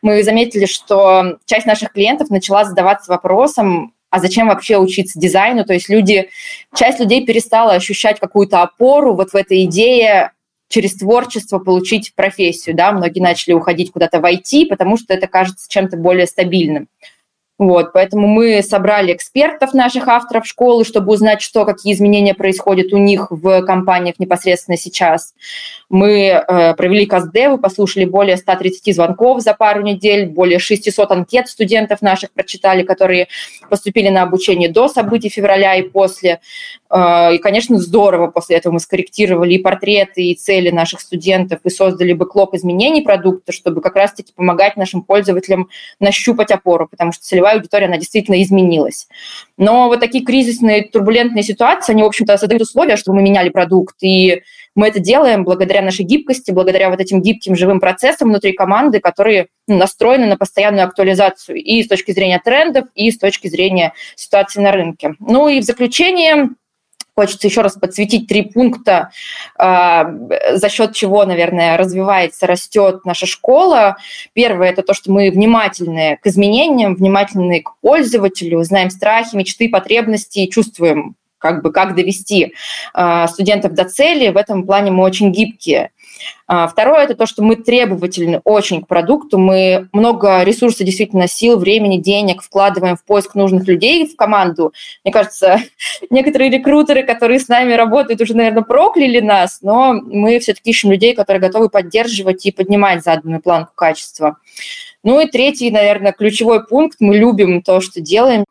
Мы заметили, что часть наших клиентов начала задаваться вопросом, а зачем вообще учиться дизайну? То есть люди, часть людей перестала ощущать какую-то опору вот в этой идее через творчество получить профессию, да, многие начали уходить куда-то в IT, потому что это кажется чем-то более стабильным. Вот, поэтому мы собрали экспертов наших авторов школы, чтобы узнать, что, какие изменения происходят у них в компаниях непосредственно сейчас. Мы э, провели КАСДЕВы, послушали более 130 звонков за пару недель, более 600 анкет студентов наших прочитали, которые поступили на обучение до событий февраля и после. Э, и, конечно, здорово после этого мы скорректировали и портреты, и цели наших студентов, и создали бэклог изменений продукта, чтобы как раз-таки помогать нашим пользователям нащупать опору, потому что целевая аудитория, она действительно изменилась. Но вот такие кризисные, турбулентные ситуации, они, в общем-то, создают условия, чтобы мы меняли продукт, и мы это делаем благодаря нашей гибкости, благодаря вот этим гибким живым процессам внутри команды, которые ну, настроены на постоянную актуализацию и с точки зрения трендов, и с точки зрения ситуации на рынке. Ну и в заключение Хочется еще раз подсветить три пункта, а, за счет чего, наверное, развивается, растет наша школа. Первое – это то, что мы внимательны к изменениям, внимательны к пользователю, знаем страхи, мечты, потребности, чувствуем как бы как довести э, студентов до цели. В этом плане мы очень гибкие. А, второе – это то, что мы требовательны очень к продукту. Мы много ресурсов, действительно, сил, времени, денег вкладываем в поиск нужных людей в команду. Мне кажется, некоторые рекрутеры, которые с нами работают, уже, наверное, прокляли нас, но мы все-таки ищем людей, которые готовы поддерживать и поднимать заданную планку качества. Ну и третий, наверное, ключевой пункт. Мы любим то, что делаем.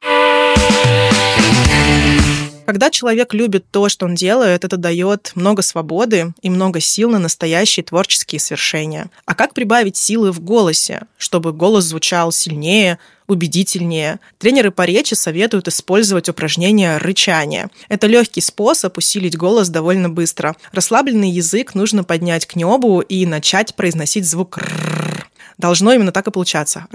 Когда человек любит то, что он делает, это дает много свободы и много сил на настоящие творческие свершения. А как прибавить силы в голосе, чтобы голос звучал сильнее, убедительнее. Тренеры по речи советуют использовать упражнение рычания. Это легкий способ усилить голос довольно быстро. Расслабленный язык нужно поднять к небу и начать произносить звук «р». Должно именно так и получаться.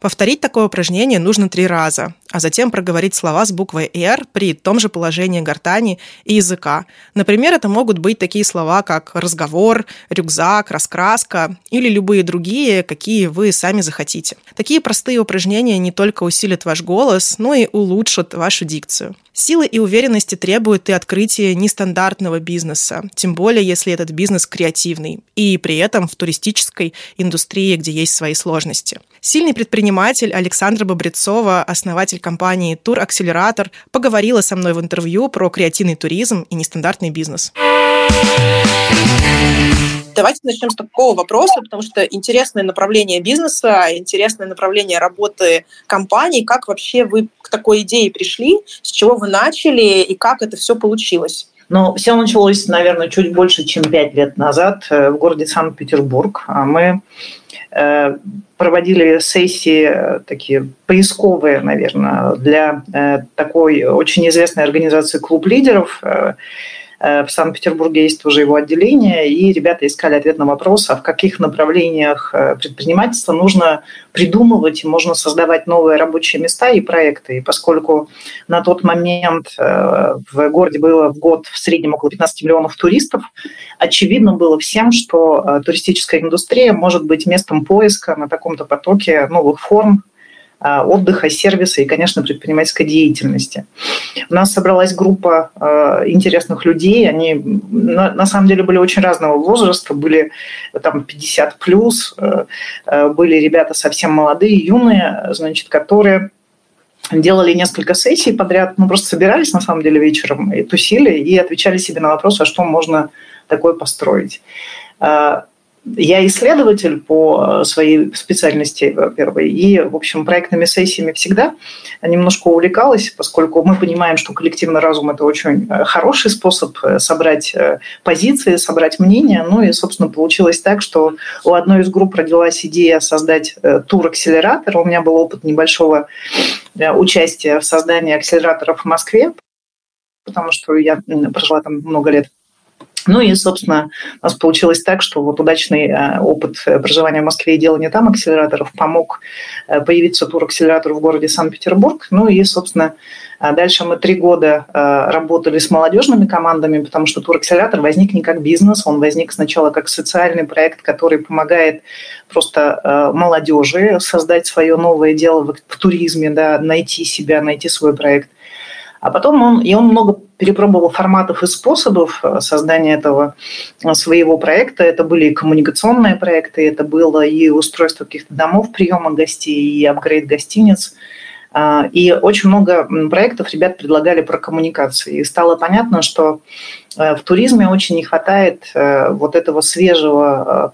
Повторить такое упражнение нужно три раза, а затем проговорить слова с буквой «р» при том же положении гортани и языка. Например, это могут быть такие слова, как «разговор», «рюкзак», «раскраска» или любые другие, какие вы сами захотите. Такие простые упражнения не только усилят ваш голос, но и улучшат вашу дикцию. Силы и уверенности требуют и открытия нестандартного бизнеса, тем более если этот бизнес креативный и при этом в туристической индустрии, где есть свои сложности. Сильный предприниматель Александра Бобрецова, основатель компании Тур Акселератор, поговорила со мной в интервью про креативный туризм и нестандартный бизнес. Давайте начнем с такого вопроса, потому что интересное направление бизнеса, интересное направление работы компании. Как вообще вы к такой идее пришли? С чего вы начали и как это все получилось? Ну, все началось, наверное, чуть больше, чем пять лет назад э, в городе Санкт-Петербург. А мы проводили сессии э, такие поисковые, наверное, для такой очень известной организации «Клуб лидеров», Э, в Санкт-Петербурге есть тоже его отделение, и ребята искали ответ на вопрос, а в каких направлениях э, предпринимательства нужно придумывать, и можно создавать новые рабочие места и проекты. И поскольку на тот момент э, в городе было в год в среднем около 15 миллионов туристов, очевидно было всем, что туристическая индустрия может быть местом поиска на таком-то потоке новых форм отдыха, сервиса и, конечно, предпринимательской деятельности. У нас собралась группа а, интересных людей, они на самом деле были очень разного возраста, были там 50 плюс, а, были ребята совсем молодые, юные, значит, которые делали несколько сессий подряд, ну, просто собирались, на самом деле, вечером и тусили, и отвечали себе на вопрос, а что можно такое построить. Я исследователь по э, своей специальности первой, и, в общем, проектными сессиями всегда немножко увлекалась, поскольку мы понимаем, что коллективный разум – это очень э, хороший способ э, собрать позиции, собрать мнения. Ну и, собственно, получилось так, что у одной из групп родилась идея создать тур-акселератор. У меня был опыт небольшого участия в создании акселераторов в Москве, потому что я прожила там много лет ну и, собственно, у нас получилось так, что вот удачный э, опыт проживания в Москве и делания там акселераторов помог э, появиться тур-акселератор в городе Санкт-Петербург. Ну и, собственно, э, дальше мы три года работали с молодежными командами, потому что тур-акселератор возник не как бизнес, он возник сначала как социальный проект, который помогает просто молодежи создать свое новое дело в туризме, да, найти себя, найти свой проект – А потом он, и он много перепробовал форматов и способов э, создания этого э, своего проекта. Это были и коммуникационные проекты, это было и устройство каких-то домов приема гостей, и апгрейд гостиниц. А, и очень много проектов ребят предлагали про коммуникации. И стало понятно, что в туризме очень не хватает вот этого свежего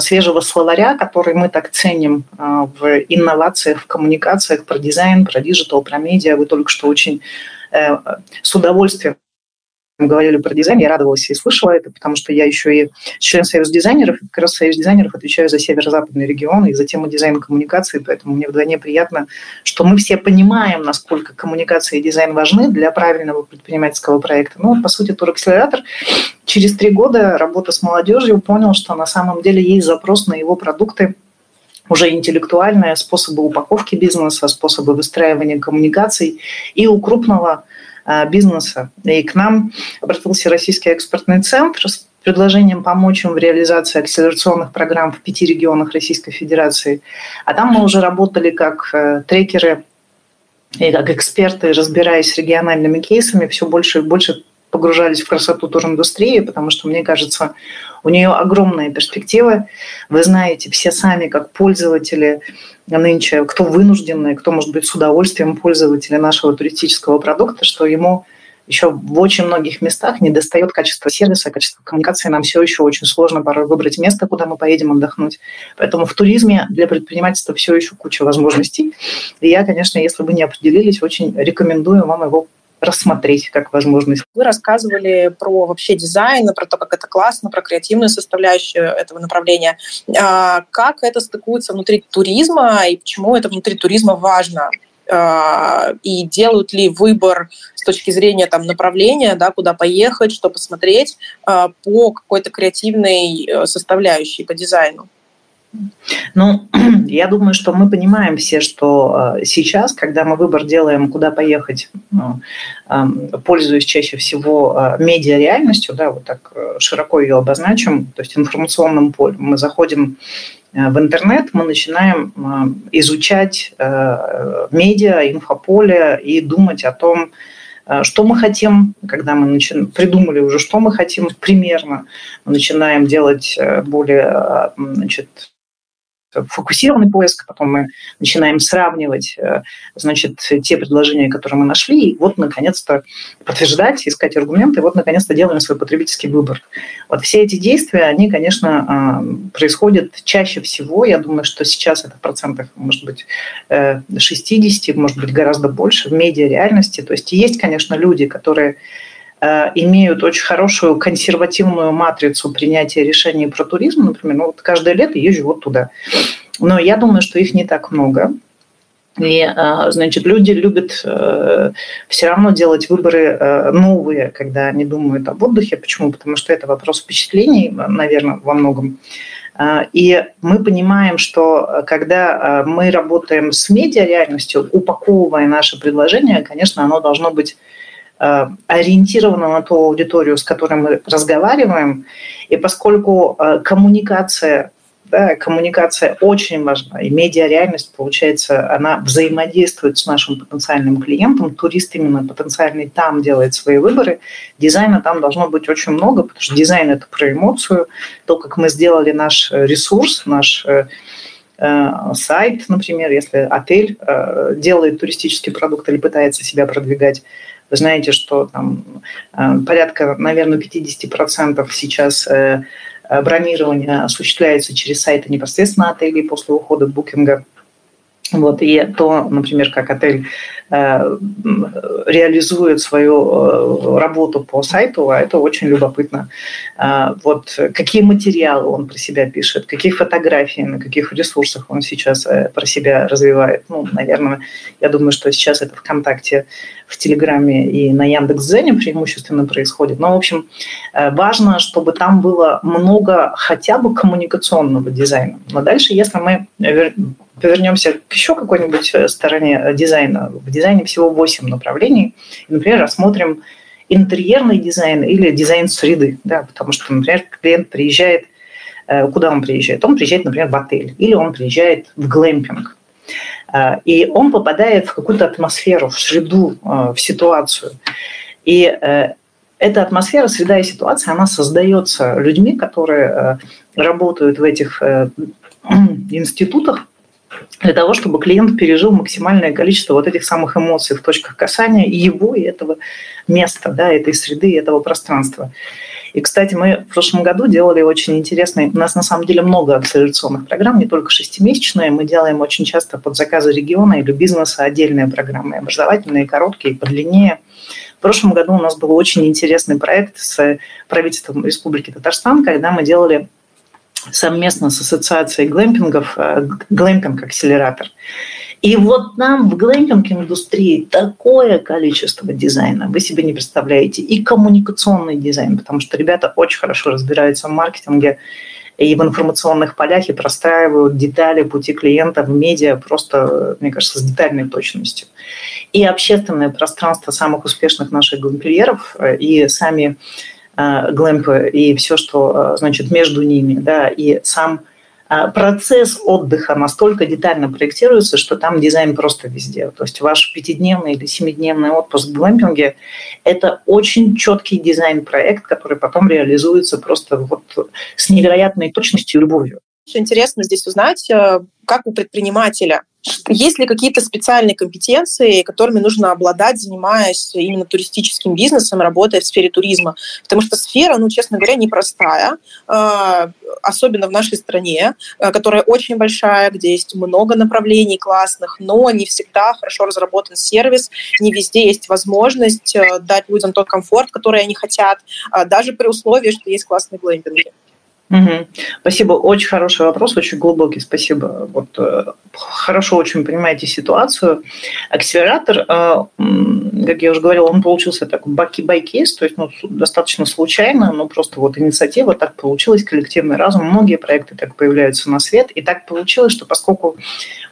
свежего словаря, который мы так ценим в инновациях, в коммуникациях, про дизайн, про диджитал, про медиа. Вы только что очень Э, с удовольствием говорили про дизайн, я радовалась и слышала это, потому что я еще и член Союза дизайнеров, и как раз Союз дизайнеров отвечаю за северо-западный регион и за тему дизайна коммуникации, поэтому мне вдвойне приятно, что мы все понимаем, насколько коммуникация и дизайн важны для правильного предпринимательского проекта. Ну, по сути, туракселератор через три года работы с молодежью понял, что на самом деле есть запрос на его продукты – уже интеллектуальные способы упаковки бизнеса, способы выстраивания коммуникаций и у крупного а, бизнеса. И к нам обратился Российский экспортный центр с предложением помочь им в реализации акселерационных программ в пяти регионах Российской Федерации. А там мы уже работали как э, трекеры и как эксперты, разбираясь с региональными кейсами, все больше и больше погружались в красоту туриндустрии, потому что, мне кажется, у нее огромные перспективы. Вы знаете, все сами, как пользователи нынче, кто вынужденный, кто, может быть, с удовольствием пользователи нашего туристического продукта, что ему еще в очень многих местах не достает качества сервиса, качества коммуникации. Нам все еще очень сложно порой выбрать место, куда мы поедем отдохнуть. Поэтому в туризме для предпринимательства все еще куча возможностей. И я, конечно, если вы не определились, очень рекомендую вам его рассмотреть как возможность. Вы рассказывали про вообще дизайн, про то, как это классно, про креативную составляющую этого направления. А как это стыкуется внутри туризма и почему это внутри туризма важно? А, и делают ли выбор с точки зрения там, направления, да, куда поехать, что посмотреть а, по какой-то креативной э, составляющей, по дизайну? Ну, я думаю, что мы понимаем все, что э, сейчас, когда мы выбор делаем, куда поехать, ну, пользуясь чаще всего э, медиа-реальностью, да, вот так э, широко ее обозначим, то есть информационным полем, мы заходим в интернет, мы начинаем изучать медиа, инфополе и думать о том, что мы хотим, когда мы начи... придумали уже, что мы хотим примерно, мы начинаем делать более значит, фокусированный поиск, потом мы начинаем сравнивать, э, значит, те предложения, которые мы нашли, и вот, наконец-то, подтверждать, искать аргументы, и вот, наконец-то, делаем свой потребительский выбор. Вот все эти действия, они, конечно, а, происходят чаще всего, я думаю, что сейчас это в процентах, может быть, 60, э, может быть, гораздо больше в медиа-реальности, то есть есть, конечно, люди, которые имеют очень хорошую консервативную матрицу принятия решений про туризм, например, ну вот каждое лето езжу вот туда. Но я думаю, что их не так много. И, э, значит, люди любят э, все равно делать выборы новые, когда они думают об отдыхе. Почему? Потому что это вопрос впечатлений, наверное, во многом. И мы понимаем, что когда мы работаем с медиа-реальностью, упаковывая наше предложение, конечно, оно должно быть Э, ориентирована на ту аудиторию, с которой мы разговариваем. И поскольку э, коммуникация да, коммуникация очень важна. И медиа-реальность, получается, она взаимодействует с нашим потенциальным клиентом. Турист именно потенциальный там делает свои выборы. Дизайна там должно быть очень много, потому что дизайн – это про эмоцию. То, как мы сделали наш ресурс, наш э, сайт, например, если отель делает туристический продукт или пытается себя продвигать, вы знаете, что там э, порядка, наверное, 50% сейчас э, бронирования осуществляется через сайты непосредственно отелей после ухода букинга. Вот, и то, например, как отель э, реализует свою э, работу по сайту, а это очень любопытно. Э, вот какие материалы он про себя пишет, какие фотографии, на каких ресурсах он сейчас э, про себя развивает. Ну, наверное, я думаю, что сейчас это ВКонтакте, в Телеграме и на Яндекс.Дзене преимущественно происходит. Но, в общем, важно, чтобы там было много хотя бы коммуникационного дизайна. Но дальше, если мы повернемся к еще какой-нибудь э, стороне э, дизайна. В дизайне всего 8 направлений. Например, рассмотрим интерьерный дизайн или дизайн среды. Да, потому что, например, клиент приезжает, э, куда он приезжает? Он приезжает, например, в отель или он приезжает в глэмпинг. И он попадает в какую-то атмосферу, в среду, в ситуацию. И эта атмосфера, среда и ситуация, она создается людьми, которые работают в этих институтах, для того, чтобы клиент пережил максимальное количество вот этих самых эмоций в точках касания его, и этого места, да, этой среды, этого пространства. И, кстати, мы в прошлом году делали очень интересный... У нас на самом деле много акселерационных программ, не только шестимесячные. Мы делаем очень часто под заказы региона или бизнеса отдельные программы, образовательные, короткие, подлиннее. В прошлом году у нас был очень интересный проект с правительством Республики Татарстан, когда мы делали совместно с ассоциацией глэмпингов э, глэмпинг-акселератор. И вот нам в глэмпинг-индустрии такое количество дизайна, вы себе не представляете, и коммуникационный дизайн, потому что ребята очень хорошо разбираются в маркетинге и в информационных полях, и простраивают детали пути клиента в медиа просто, мне кажется, с детальной точностью. И общественное пространство самых успешных наших глэмпиеров, э, и сами глэмпы и все, что э, значит между ними, да, и сам э, процесс отдыха настолько детально проектируется, что там дизайн просто везде. То есть ваш пятидневный или семидневный отпуск в глэмпинге – это очень четкий дизайн-проект, который потом реализуется просто вот с невероятной точностью и любовью. Интересно здесь узнать, как у предпринимателя есть ли какие-то специальные компетенции, которыми нужно обладать, занимаясь именно туристическим бизнесом, работая в сфере туризма? Потому что сфера, ну, честно говоря, непростая, а, особенно в нашей стране, а, которая очень большая, где есть много направлений классных, но не всегда хорошо разработан сервис, не везде есть возможность дать людям тот комфорт, который они хотят, даже при условии, что есть классные глэмпинги. Угу. Спасибо, очень хороший вопрос, очень глубокий, спасибо. Вот, э, хорошо очень понимаете ситуацию. Акселератор, э, как я уже говорила, он получился так case by case, то есть ну, достаточно случайно, но просто вот инициатива так получилась, коллективный разум, многие проекты так появляются на свет, и так получилось, что поскольку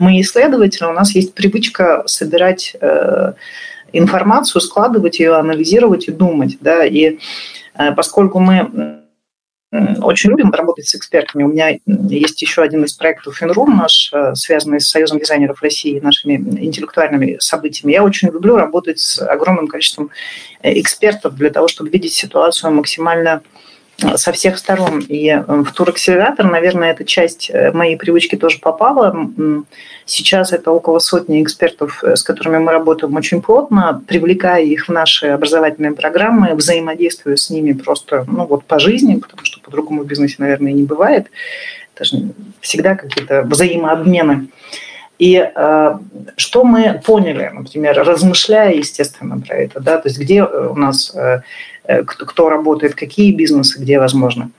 мы исследователи, у нас есть привычка собирать э, информацию, складывать ее, анализировать и думать, да, и поскольку мы очень любим работать с экспертами. У меня есть еще один из проектов Инрум наш, э, связанный с Союзом дизайнеров России, нашими интеллектуальными событиями. Я очень люблю работать с огромным количеством э, экспертов для того, чтобы видеть ситуацию максимально со всех сторон. И в туракселератор, наверное, эта часть э, моей привычки тоже попала. Сейчас это около сотни экспертов, э, с которыми мы работаем очень плотно, привлекая их в наши образовательные программы, взаимодействуя с ними просто ну, вот по жизни, потому что по-другому в бизнесе, наверное, не бывает. Это же всегда какие-то взаимообмены. И э, что мы поняли, например, размышляя, естественно, про это, да, то есть где у нас э, Э, кто, кто работает, какие бизнесы, где возможно.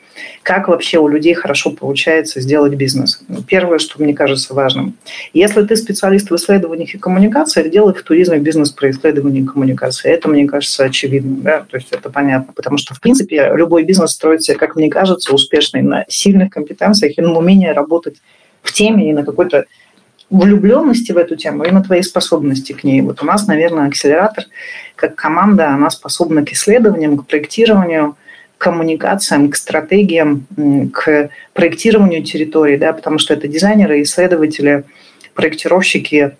Как вообще у людей хорошо получается сделать бизнес? Первое, что мне кажется важным. Если ты специалист в исследованиях и коммуникациях, делай в туризме бизнес про исследование и коммуникации. Это, мне кажется, очевидно. Да? То есть это понятно. Потому что, в принципе, любой бизнес строится, как мне кажется, успешный на сильных компетенциях и на умении работать в теме и на какой-то влюбленности в эту тему и на твои способности к ней. Вот у нас, наверное, акселератор как команда, она способна к исследованиям, к проектированию, к коммуникациям, к стратегиям, к проектированию территории, да, потому что это дизайнеры, исследователи, проектировщики,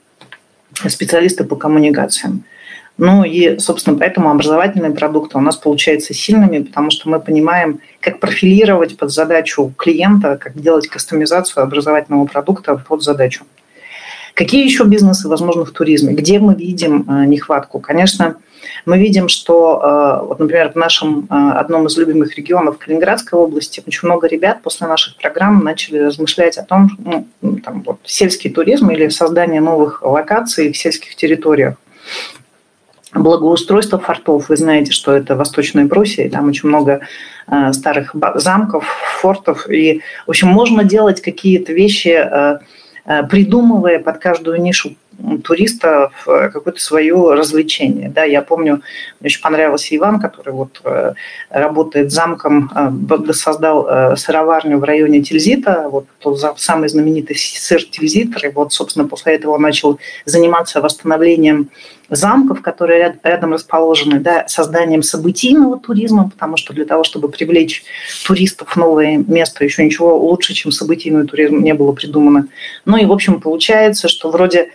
специалисты по коммуникациям. Ну и, собственно, поэтому образовательные продукты у нас получаются сильными, потому что мы понимаем, как профилировать под задачу клиента, как делать кастомизацию образовательного продукта под задачу. Какие еще бизнесы возможны в туризме? Где мы видим э, нехватку? Конечно, мы видим, что, э, вот, например, в нашем э, одном из любимых регионов Калининградской области очень много ребят после наших программ начали размышлять о том, ну, там, вот, сельский туризм или создание новых локаций в сельских территориях благоустройство фортов. Вы знаете, что это Восточная Пруссия, и там очень много старых замков, фортов. И, в общем, можно делать какие-то вещи придумывая под каждую нишу туриста в какое-то свое развлечение. Да, я помню, мне очень понравился Иван, который вот э, работает замком, э, создал сыроварню в районе Тильзита, вот самый знаменитый сыр Тильзитер, и вот, собственно, после этого он начал заниматься восстановлением замков, которые рядом расположены, да, созданием событийного туризма, потому что для того, чтобы привлечь туристов в новое место, еще ничего лучше, чем событийный туризм не было придумано. Ну и, в общем, получается, что вроде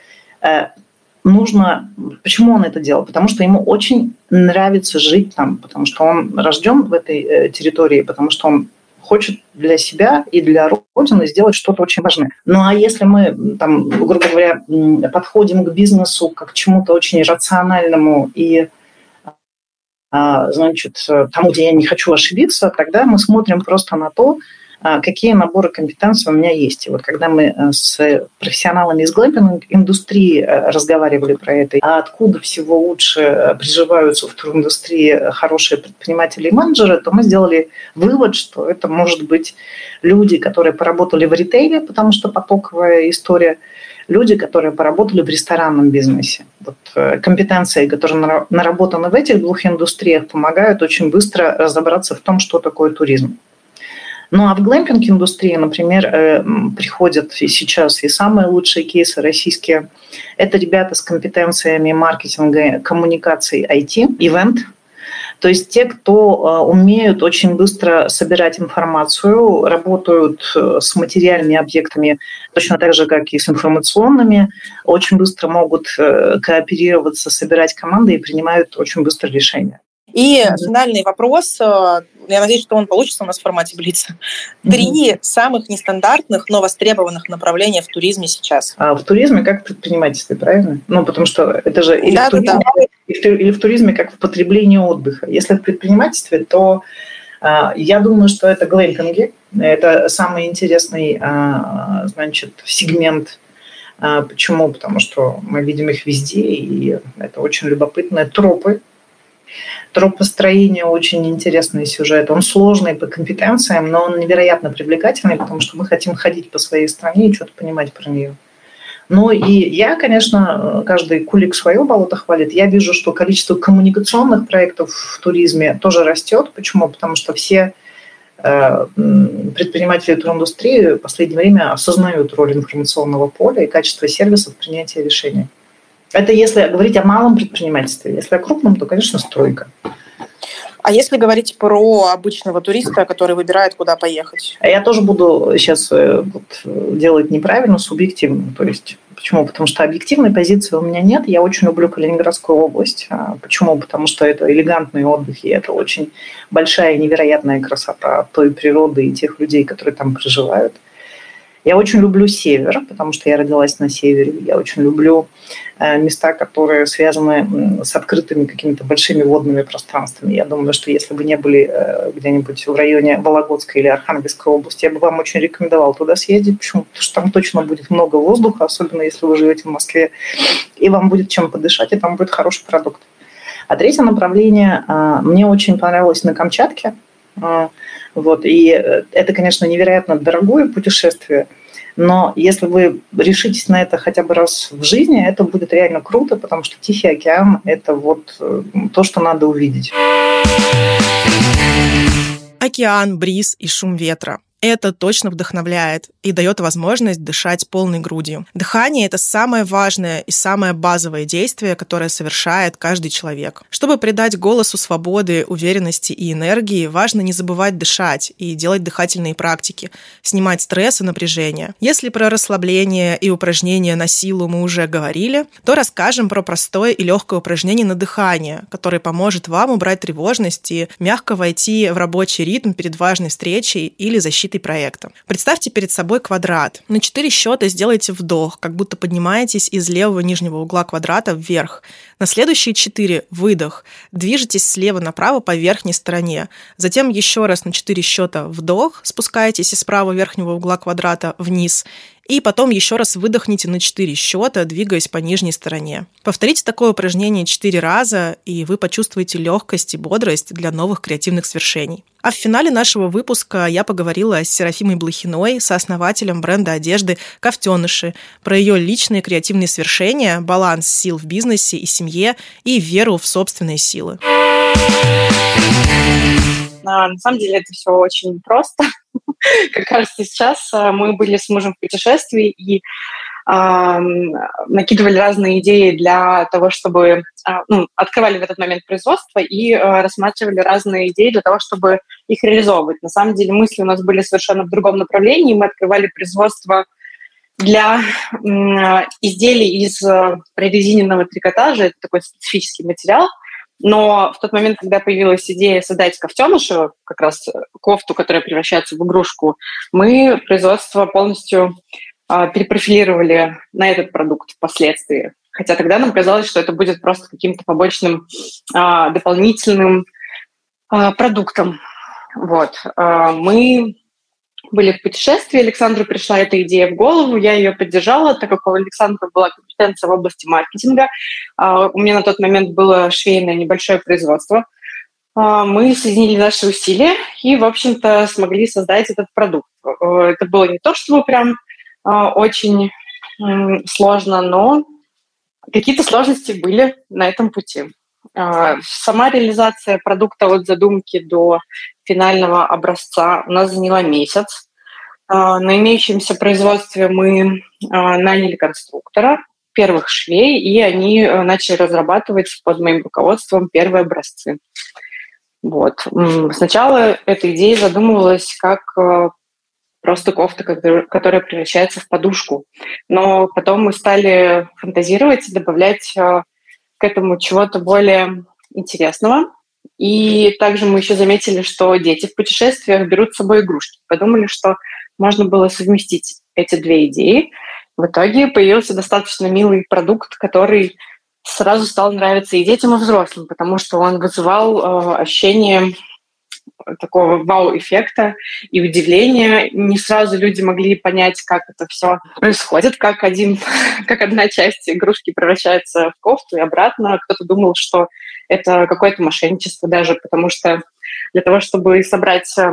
нужно... Почему он это делал? Потому что ему очень нравится жить там, потому что он рожден в этой территории, потому что он хочет для себя и для Родины сделать что-то очень важное. Ну а если мы, там, грубо говоря, подходим к бизнесу как к чему-то очень рациональному и а, значит, тому, где я не хочу ошибиться, тогда мы смотрим просто на то, какие наборы компетенций у меня есть. И вот когда мы э, с профессионалами из глэмпинг-индустрии э, разговаривали про это, а откуда всего лучше э, приживаются в туриндустрии хорошие предприниматели и менеджеры, то мы сделали вывод, что это может быть люди, которые поработали в ритейле, потому что потоковая история, люди, которые поработали в ресторанном бизнесе. Вот компетенции, которые наработаны в этих двух индустриях, помогают очень быстро разобраться в том, что такое туризм. Ну а в глэмпинг-индустрии, например, э, приходят и сейчас и самые лучшие кейсы российские. Это ребята с компетенциями маркетинга, коммуникаций, IT, ивент, то есть те, кто э, умеют очень быстро собирать информацию, работают э, с материальными объектами точно так же, как и с информационными, очень быстро могут кооперироваться, собирать команды и принимают очень быстро решения. И финальный вопрос, я надеюсь, что он получится у нас в формате Блица. Три mm-hmm. самых нестандартных, но востребованных направления в туризме сейчас. А в туризме как в предпринимательстве, правильно? Ну, потому что это же или, да, в, туризме, да. или в туризме как в потреблении отдыха. Если в предпринимательстве, то а, я думаю, что это глэмпинги. Это самый интересный, а, значит, сегмент а, Почему? Потому что мы видим их везде, и это очень любопытные тропы, Тропостроение очень интересный сюжет. Он сложный по компетенциям, но он невероятно привлекательный, потому что мы хотим ходить по своей стране и что-то понимать про нее. Ну и я, конечно, каждый кулик свое болото хвалит. Я вижу, что количество коммуникационных проектов в туризме тоже растет. Почему? Потому что все э, предприниматели туриндустрии в последнее время осознают роль информационного поля и качество сервисов принятия решений. Это если говорить о малом предпринимательстве. Если о крупном, то, конечно, стройка. А если говорить про обычного туриста, который выбирает, куда поехать? Я тоже буду сейчас э, вот, делать неправильно, субъективно. То есть Почему? Потому что объективной позиции у меня нет. Я очень люблю Калининградскую область. А почему? Потому что это элегантный отдых, и это очень большая и невероятная красота той природы и тех людей, которые там проживают. Я очень люблю север, потому что я родилась на севере. Я очень люблю э, места, которые связаны с открытыми какими-то большими водными пространствами. Я думаю, что если бы не были э, где-нибудь в районе Вологодской или Архангельской области, я бы вам очень рекомендовал туда съездить. Почему? Потому что там точно будет много воздуха, особенно если вы живете в Москве, и вам будет чем подышать, и там будет хороший продукт. А третье направление э, мне очень понравилось на Камчатке. Вот. И э, это, конечно, невероятно дорогое путешествие, но если вы решитесь на это хотя бы раз в жизни, это будет реально круто, потому что Тихий океан – это вот э, то, что надо увидеть. Океан, бриз и шум ветра. Это точно вдохновляет и дает возможность дышать полной грудью. Дыхание – это самое важное и самое базовое действие, которое совершает каждый человек. Чтобы придать голосу свободы, уверенности и энергии, важно не забывать дышать и делать дыхательные практики, снимать стресс и напряжение. Если про расслабление и упражнения на силу мы уже говорили, то расскажем про простое и легкое упражнение на дыхание, которое поможет вам убрать тревожность и мягко войти в рабочий ритм перед важной встречей или защитой защитой проекта. Представьте перед собой квадрат. На 4 счета сделайте вдох, как будто поднимаетесь из левого нижнего угла квадрата вверх. На следующие 4 выдох. Движетесь слева направо по верхней стороне. Затем еще раз на 4 счета вдох, спускаетесь из правого верхнего угла квадрата вниз и потом еще раз выдохните на 4 счета, двигаясь по нижней стороне. Повторите такое упражнение 4 раза, и вы почувствуете легкость и бодрость для новых креативных свершений. А в финале нашего выпуска я поговорила с Серафимой Блохиной, сооснователем бренда одежды «Ковтеныши», про ее личные креативные свершения, баланс сил в бизнесе и семье и веру в собственные силы. На самом деле это все очень просто. Как кажется, сейчас а, мы были с мужем в путешествии и э, накидывали разные идеи для того, чтобы э, ну, открывали в этот момент производство и э, рассматривали разные идеи для того, чтобы их реализовывать. На самом деле мысли у нас были совершенно в другом направлении. Мы открывали производство для изделий из э, прорезиненного трикотажа, это такой специфический материал, но в тот момент, когда появилась идея создать ковтеныша, как раз кофту, которая превращается в игрушку, мы производство полностью а, перепрофилировали на этот продукт впоследствии. Хотя тогда нам казалось, что это будет просто каким-то побочным а, дополнительным а, продуктом. Вот. Мы были в путешествии, Александру пришла эта идея в голову, я ее поддержала, так как у Александра была компетенция в области маркетинга. У меня на тот момент было швейное небольшое производство. Мы соединили наши усилия и, в общем-то, смогли создать этот продукт. Э, это было не то, чтобы прям очень сложно, но какие-то сложности были на этом пути. Сама реализация продукта от задумки до финального образца у нас заняла месяц. А, на имеющемся производстве мы а, наняли конструктора, первых швей, и они э, начали разрабатывать под моим руководством первые образцы. Вот. Сначала эта идея задумывалась как э, просто кофта, которая превращается в подушку. Но потом мы стали фантазировать и добавлять э, этому чего-то более интересного. И также мы еще заметили, что дети в путешествиях берут с собой игрушки. Подумали, что можно было совместить эти две идеи. В итоге появился достаточно милый продукт, который сразу стал нравиться и детям, и взрослым, потому что он вызывал э, ощущение такого вау-эффекта и удивления. Не сразу люди могли понять, как это все происходит, как, один, как одна часть игрушки превращается в кофту и обратно. Кто-то думал, что это какое-то мошенничество даже, потому что для того, чтобы собрать э,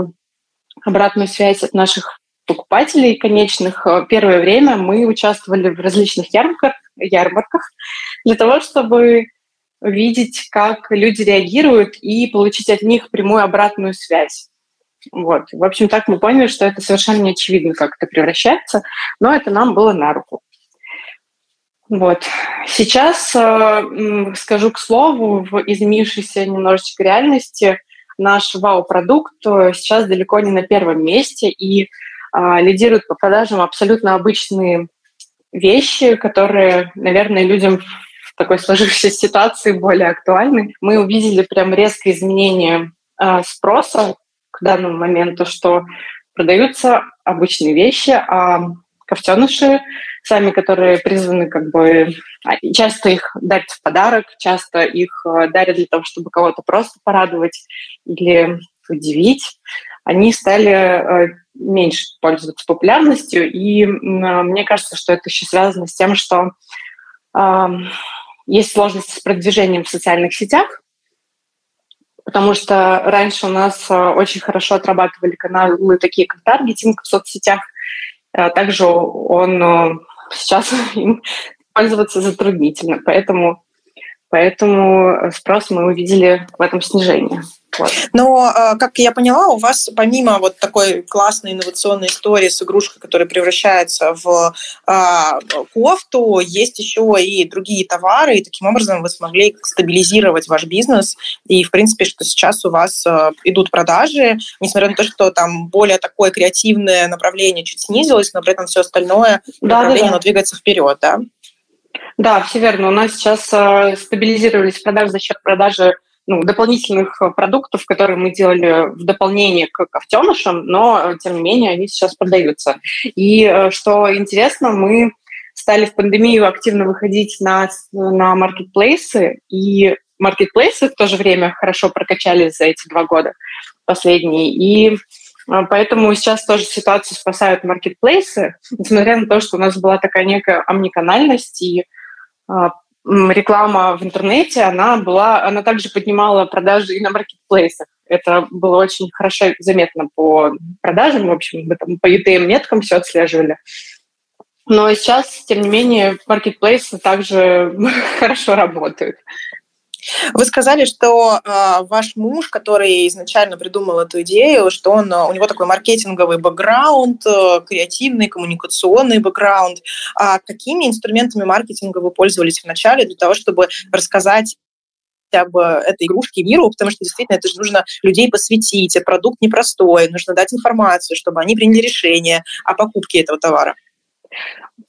обратную связь от наших покупателей конечных, э, первое время мы участвовали в различных ярмарках, ярмарках для того, чтобы видеть, как люди реагируют и получить от них прямую обратную связь. Вот. В общем, так мы поняли, что это совершенно не очевидно, как это превращается, но это нам было на руку. Вот. Сейчас э, скажу к слову, в изменившейся немножечко реальности наш вау-продукт э, сейчас далеко не на первом месте и э, лидирует по продажам абсолютно обычные вещи, которые, наверное, людям такой сложившейся ситуации более актуальны. Мы увидели прям резкое изменение э, спроса к данному моменту, что продаются обычные вещи, а ковтеныши сами, которые призваны как бы... А, часто их дарят в подарок, часто их э, дарят для того, чтобы кого-то просто порадовать или удивить. Они стали меньше пользоваться популярностью, и мне кажется, что это еще связано с тем, что есть сложности с продвижением в социальных сетях, потому что раньше у нас э, очень хорошо отрабатывали каналы такие, как таргетинг в соцсетях. А также он э, сейчас пользоваться затруднительно, поэтому, поэтому спрос мы увидели в этом снижении. Вот. Но, а, как я поняла, у вас помимо вот такой классной инновационной истории с игрушкой, которая превращается в а, кофту, есть еще и другие товары, и таким образом вы смогли стабилизировать ваш бизнес. И, в принципе, что сейчас у вас а, идут продажи, несмотря на то, что там более такое креативное направление чуть снизилось, но при этом все остальное да, направление да, да. двигается вперед, да? Да, все верно. У нас сейчас стабилизировались продажи за счет продажи ну, дополнительных э, продуктов, которые мы делали в дополнение к ковтенышам, но, э, тем не менее, они сейчас продаются. И что интересно, мы стали в пандемию активно выходить на, на маркетплейсы, и маркетплейсы в то же время хорошо прокачались за эти два года последние. И Поэтому сейчас тоже ситуацию спасают маркетплейсы, несмотря на то, что у нас была такая некая омниканальность и реклама в интернете, она была, она также поднимала продажи и на маркетплейсах. Это было очень хорошо заметно по продажам, в общем, мы там по UTM-меткам все отслеживали. Но сейчас, тем не менее, маркетплейсы также хорошо работают. Вы сказали, что э, ваш муж, который изначально придумал эту идею, что он, у него такой маркетинговый бэкграунд, э, креативный, коммуникационный бэкграунд. А какими инструментами маркетинга вы пользовались вначале для того, чтобы рассказать об этой игрушке миру, потому что действительно это же нужно людей посвятить, это продукт непростой, нужно дать информацию, чтобы они приняли решение о покупке этого товара.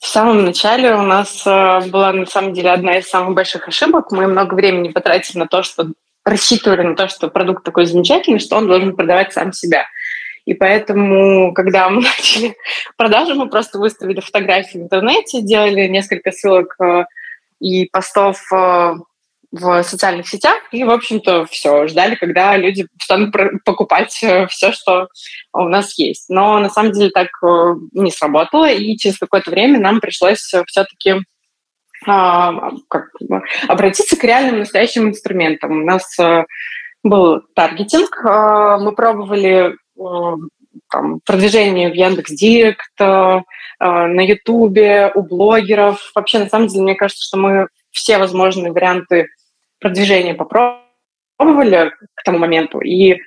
В самом начале у нас э, была на самом деле одна из самых больших ошибок. Мы много времени потратили на то, что рассчитывали на то, что продукт такой замечательный, что он должен продавать сам себя. И поэтому, когда мы начали продажи, мы просто выставили фотографии в интернете, делали несколько ссылок э, и постов э, в социальных сетях, и, в общем-то, все, ждали, когда люди станут покупать э, все, что у нас есть. Но на самом деле так не сработало, и через какое-то время нам пришлось все-таки а, как, обратиться к реальным настоящим инструментам. У нас был таргетинг, мы пробовали Э, там, продвижение в Яндекс Директ, э, на Ютубе, у блогеров. Вообще, на самом деле, мне кажется, что мы все возможные варианты продвижения попробовали к тому моменту, и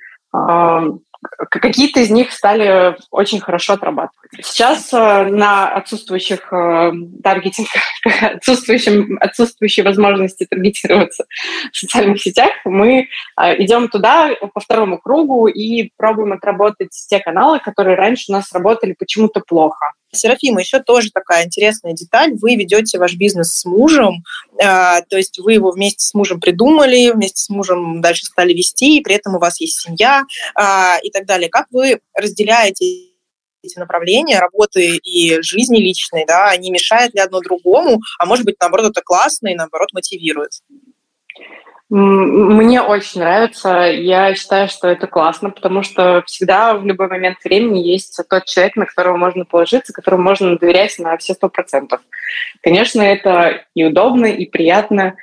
какие-то из них стали очень хорошо отрабатывать. Сейчас э, на отсутствующих э, таргетингах, отсутствующем, отсутствующей возможности таргетироваться в социальных сетях, мы э, идем туда по второму кругу и пробуем отработать те каналы, которые раньше у нас работали почему-то плохо. Серафима, еще тоже такая интересная деталь. Вы ведете ваш бизнес с мужем, то есть вы его вместе с мужем придумали, вместе с мужем дальше стали вести, и при этом у вас есть семья и так далее. Как вы разделяете эти направления работы и жизни личной, да, они мешают ли одно другому, а может быть, наоборот, это классно и, наоборот, мотивирует? Мне очень нравится. Я считаю, что это классно, потому что всегда в любой момент времени есть тот человек, на которого можно положиться, которому можно доверять на все сто процентов. Конечно, это и удобно, и приятно.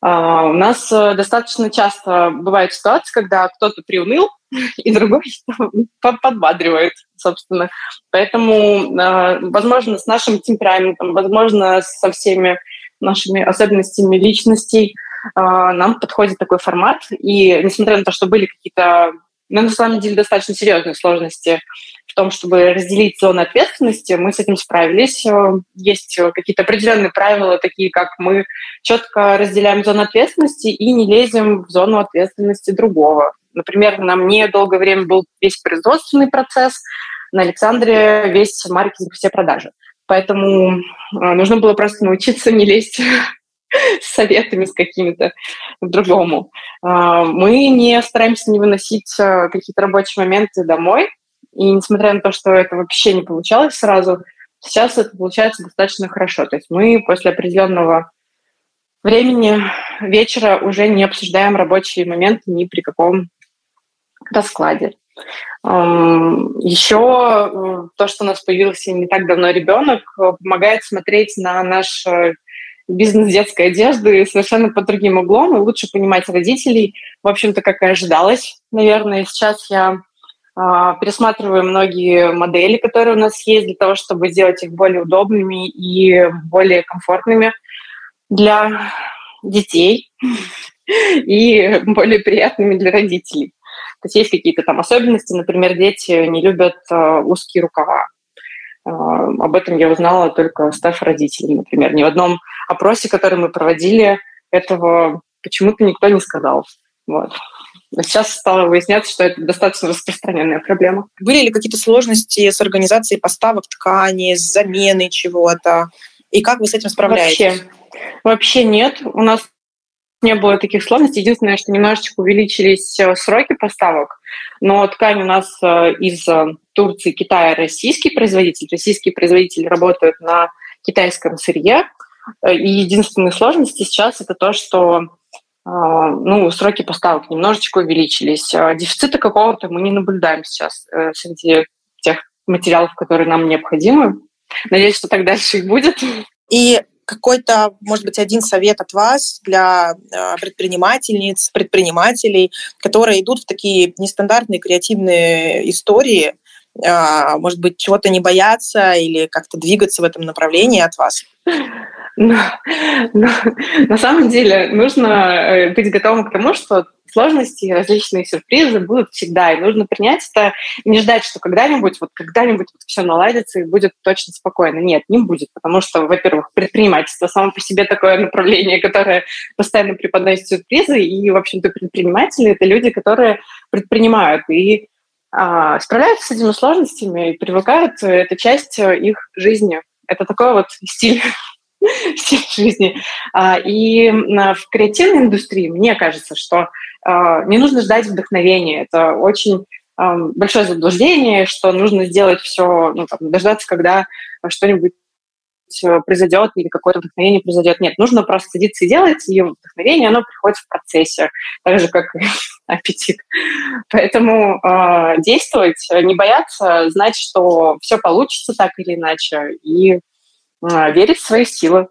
А, у нас э, достаточно часто бывают ситуации, когда кто-то приуныл, и другой подбадривает, собственно. Поэтому, а, возможно, с нашим темпераментом, возможно, со всеми нашими особенностями личностей – а, нам подходит такой формат. И несмотря на то, что были какие-то, ну, на самом деле, достаточно серьезные сложности в том, чтобы разделить зоны ответственности, мы с этим справились. Э, есть какие-то определенные правила, такие как мы четко разделяем зону ответственности и не лезем в зону ответственности другого. Например, на мне долгое время был весь производственный процесс, на Александре весь маркетинг, все продажи. Поэтому э, нужно было просто научиться не лезть с советами с какими-то другому. А, мы не стараемся не выносить а, какие-то рабочие моменты домой, и несмотря на то, что это вообще не получалось сразу, сейчас это получается достаточно хорошо. То есть мы после определенного времени вечера уже не обсуждаем рабочие моменты ни при каком раскладе. Еще то, что у нас появился не так давно ребенок, э, помогает смотреть на наш бизнес детской одежды совершенно под другим углом, и лучше понимать родителей, в общем-то, как и ожидалось. Наверное, сейчас я э, пересматриваю многие модели, которые у нас есть, для того, чтобы сделать их более удобными и более комфортными для детей и более приятными для родителей. То есть есть какие-то там особенности, например, дети не любят э, узкие рукава. Э, об этом я узнала только став родителем, например. Ни в одном опросе, который мы проводили, этого почему-то никто не сказал. Вот. Но сейчас стало выясняться, что это достаточно распространенная проблема. Были ли какие-то сложности с организацией поставок ткани, с заменой чего-то? И как вы с этим справляетесь? Вообще, вообще нет. У нас не было таких сложностей. Единственное, что немножечко увеличились э, сроки поставок, но ткань у нас э, из э, Турции, Китая российский производитель. Российские производители работают на китайском сырье, и единственные сложности сейчас это то, что ну, сроки поставок немножечко увеличились. Дефицита какого-то мы не наблюдаем сейчас среди тех материалов, которые нам необходимы. Надеюсь, что так дальше и будет. И какой-то, может быть, один совет от вас для э, предпринимательниц, предпринимателей, которые идут в такие нестандартные креативные истории, а, может быть, чего-то не бояться или как-то двигаться в этом направлении от вас? Но, но, на самом деле нужно э, быть готовым к тому, что сложности и различные сюрпризы будут всегда, и нужно принять это не ждать, что когда-нибудь, вот когда-нибудь вот все наладится и будет точно спокойно. Нет, не будет, потому что, во-первых, предпринимательство само по себе такое направление, которое постоянно преподносит сюрпризы, и, в общем-то, предприниматели — это люди, которые предпринимают, и а, справляются с этими сложностями и привыкают, это часть их жизни. Это такой вот стиль стиль жизни. А, и в креативной индустрии мне кажется, что а, не нужно ждать вдохновения. Это очень большое заблуждение, что нужно сделать все, ну, там, дождаться, когда что-нибудь э, произойдет или какое-то вдохновение произойдет. Нет, нужно просто садиться и делать, и вдохновение, оно приходит в процессе, так же, как и аппетит. Поэтому э, действовать, не бояться, знать, что все получится так или иначе, и верить в свои силы.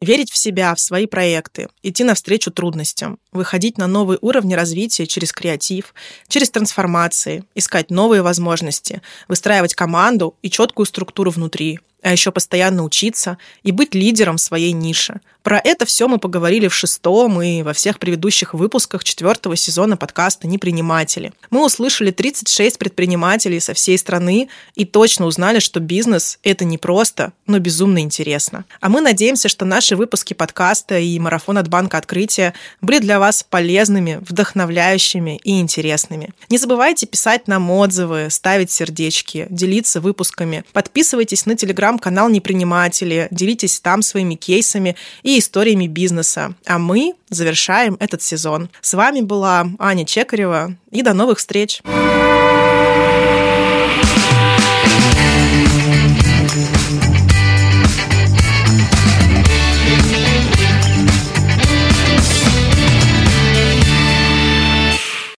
Верить в себя, в свои проекты, идти навстречу трудностям, выходить на новые уровни развития через креатив, через трансформации, искать новые возможности, выстраивать команду и четкую структуру внутри, а еще постоянно учиться и быть лидером своей ниши. Про это все мы поговорили в шестом и во всех предыдущих выпусках четвертого сезона подкаста «Неприниматели». Мы услышали 36 предпринимателей со всей страны и точно узнали, что бизнес – это не просто, но безумно интересно. А мы надеемся, что наши выпуски подкаста и марафон от Банка Открытия были для вас полезными, вдохновляющими и интересными. Не забывайте писать нам отзывы, ставить сердечки, делиться выпусками. Подписывайтесь на телеграм телеграм-канал «Неприниматели», делитесь там своими кейсами и историями бизнеса. А мы завершаем этот сезон. С вами была Аня Чекарева, и до новых встреч!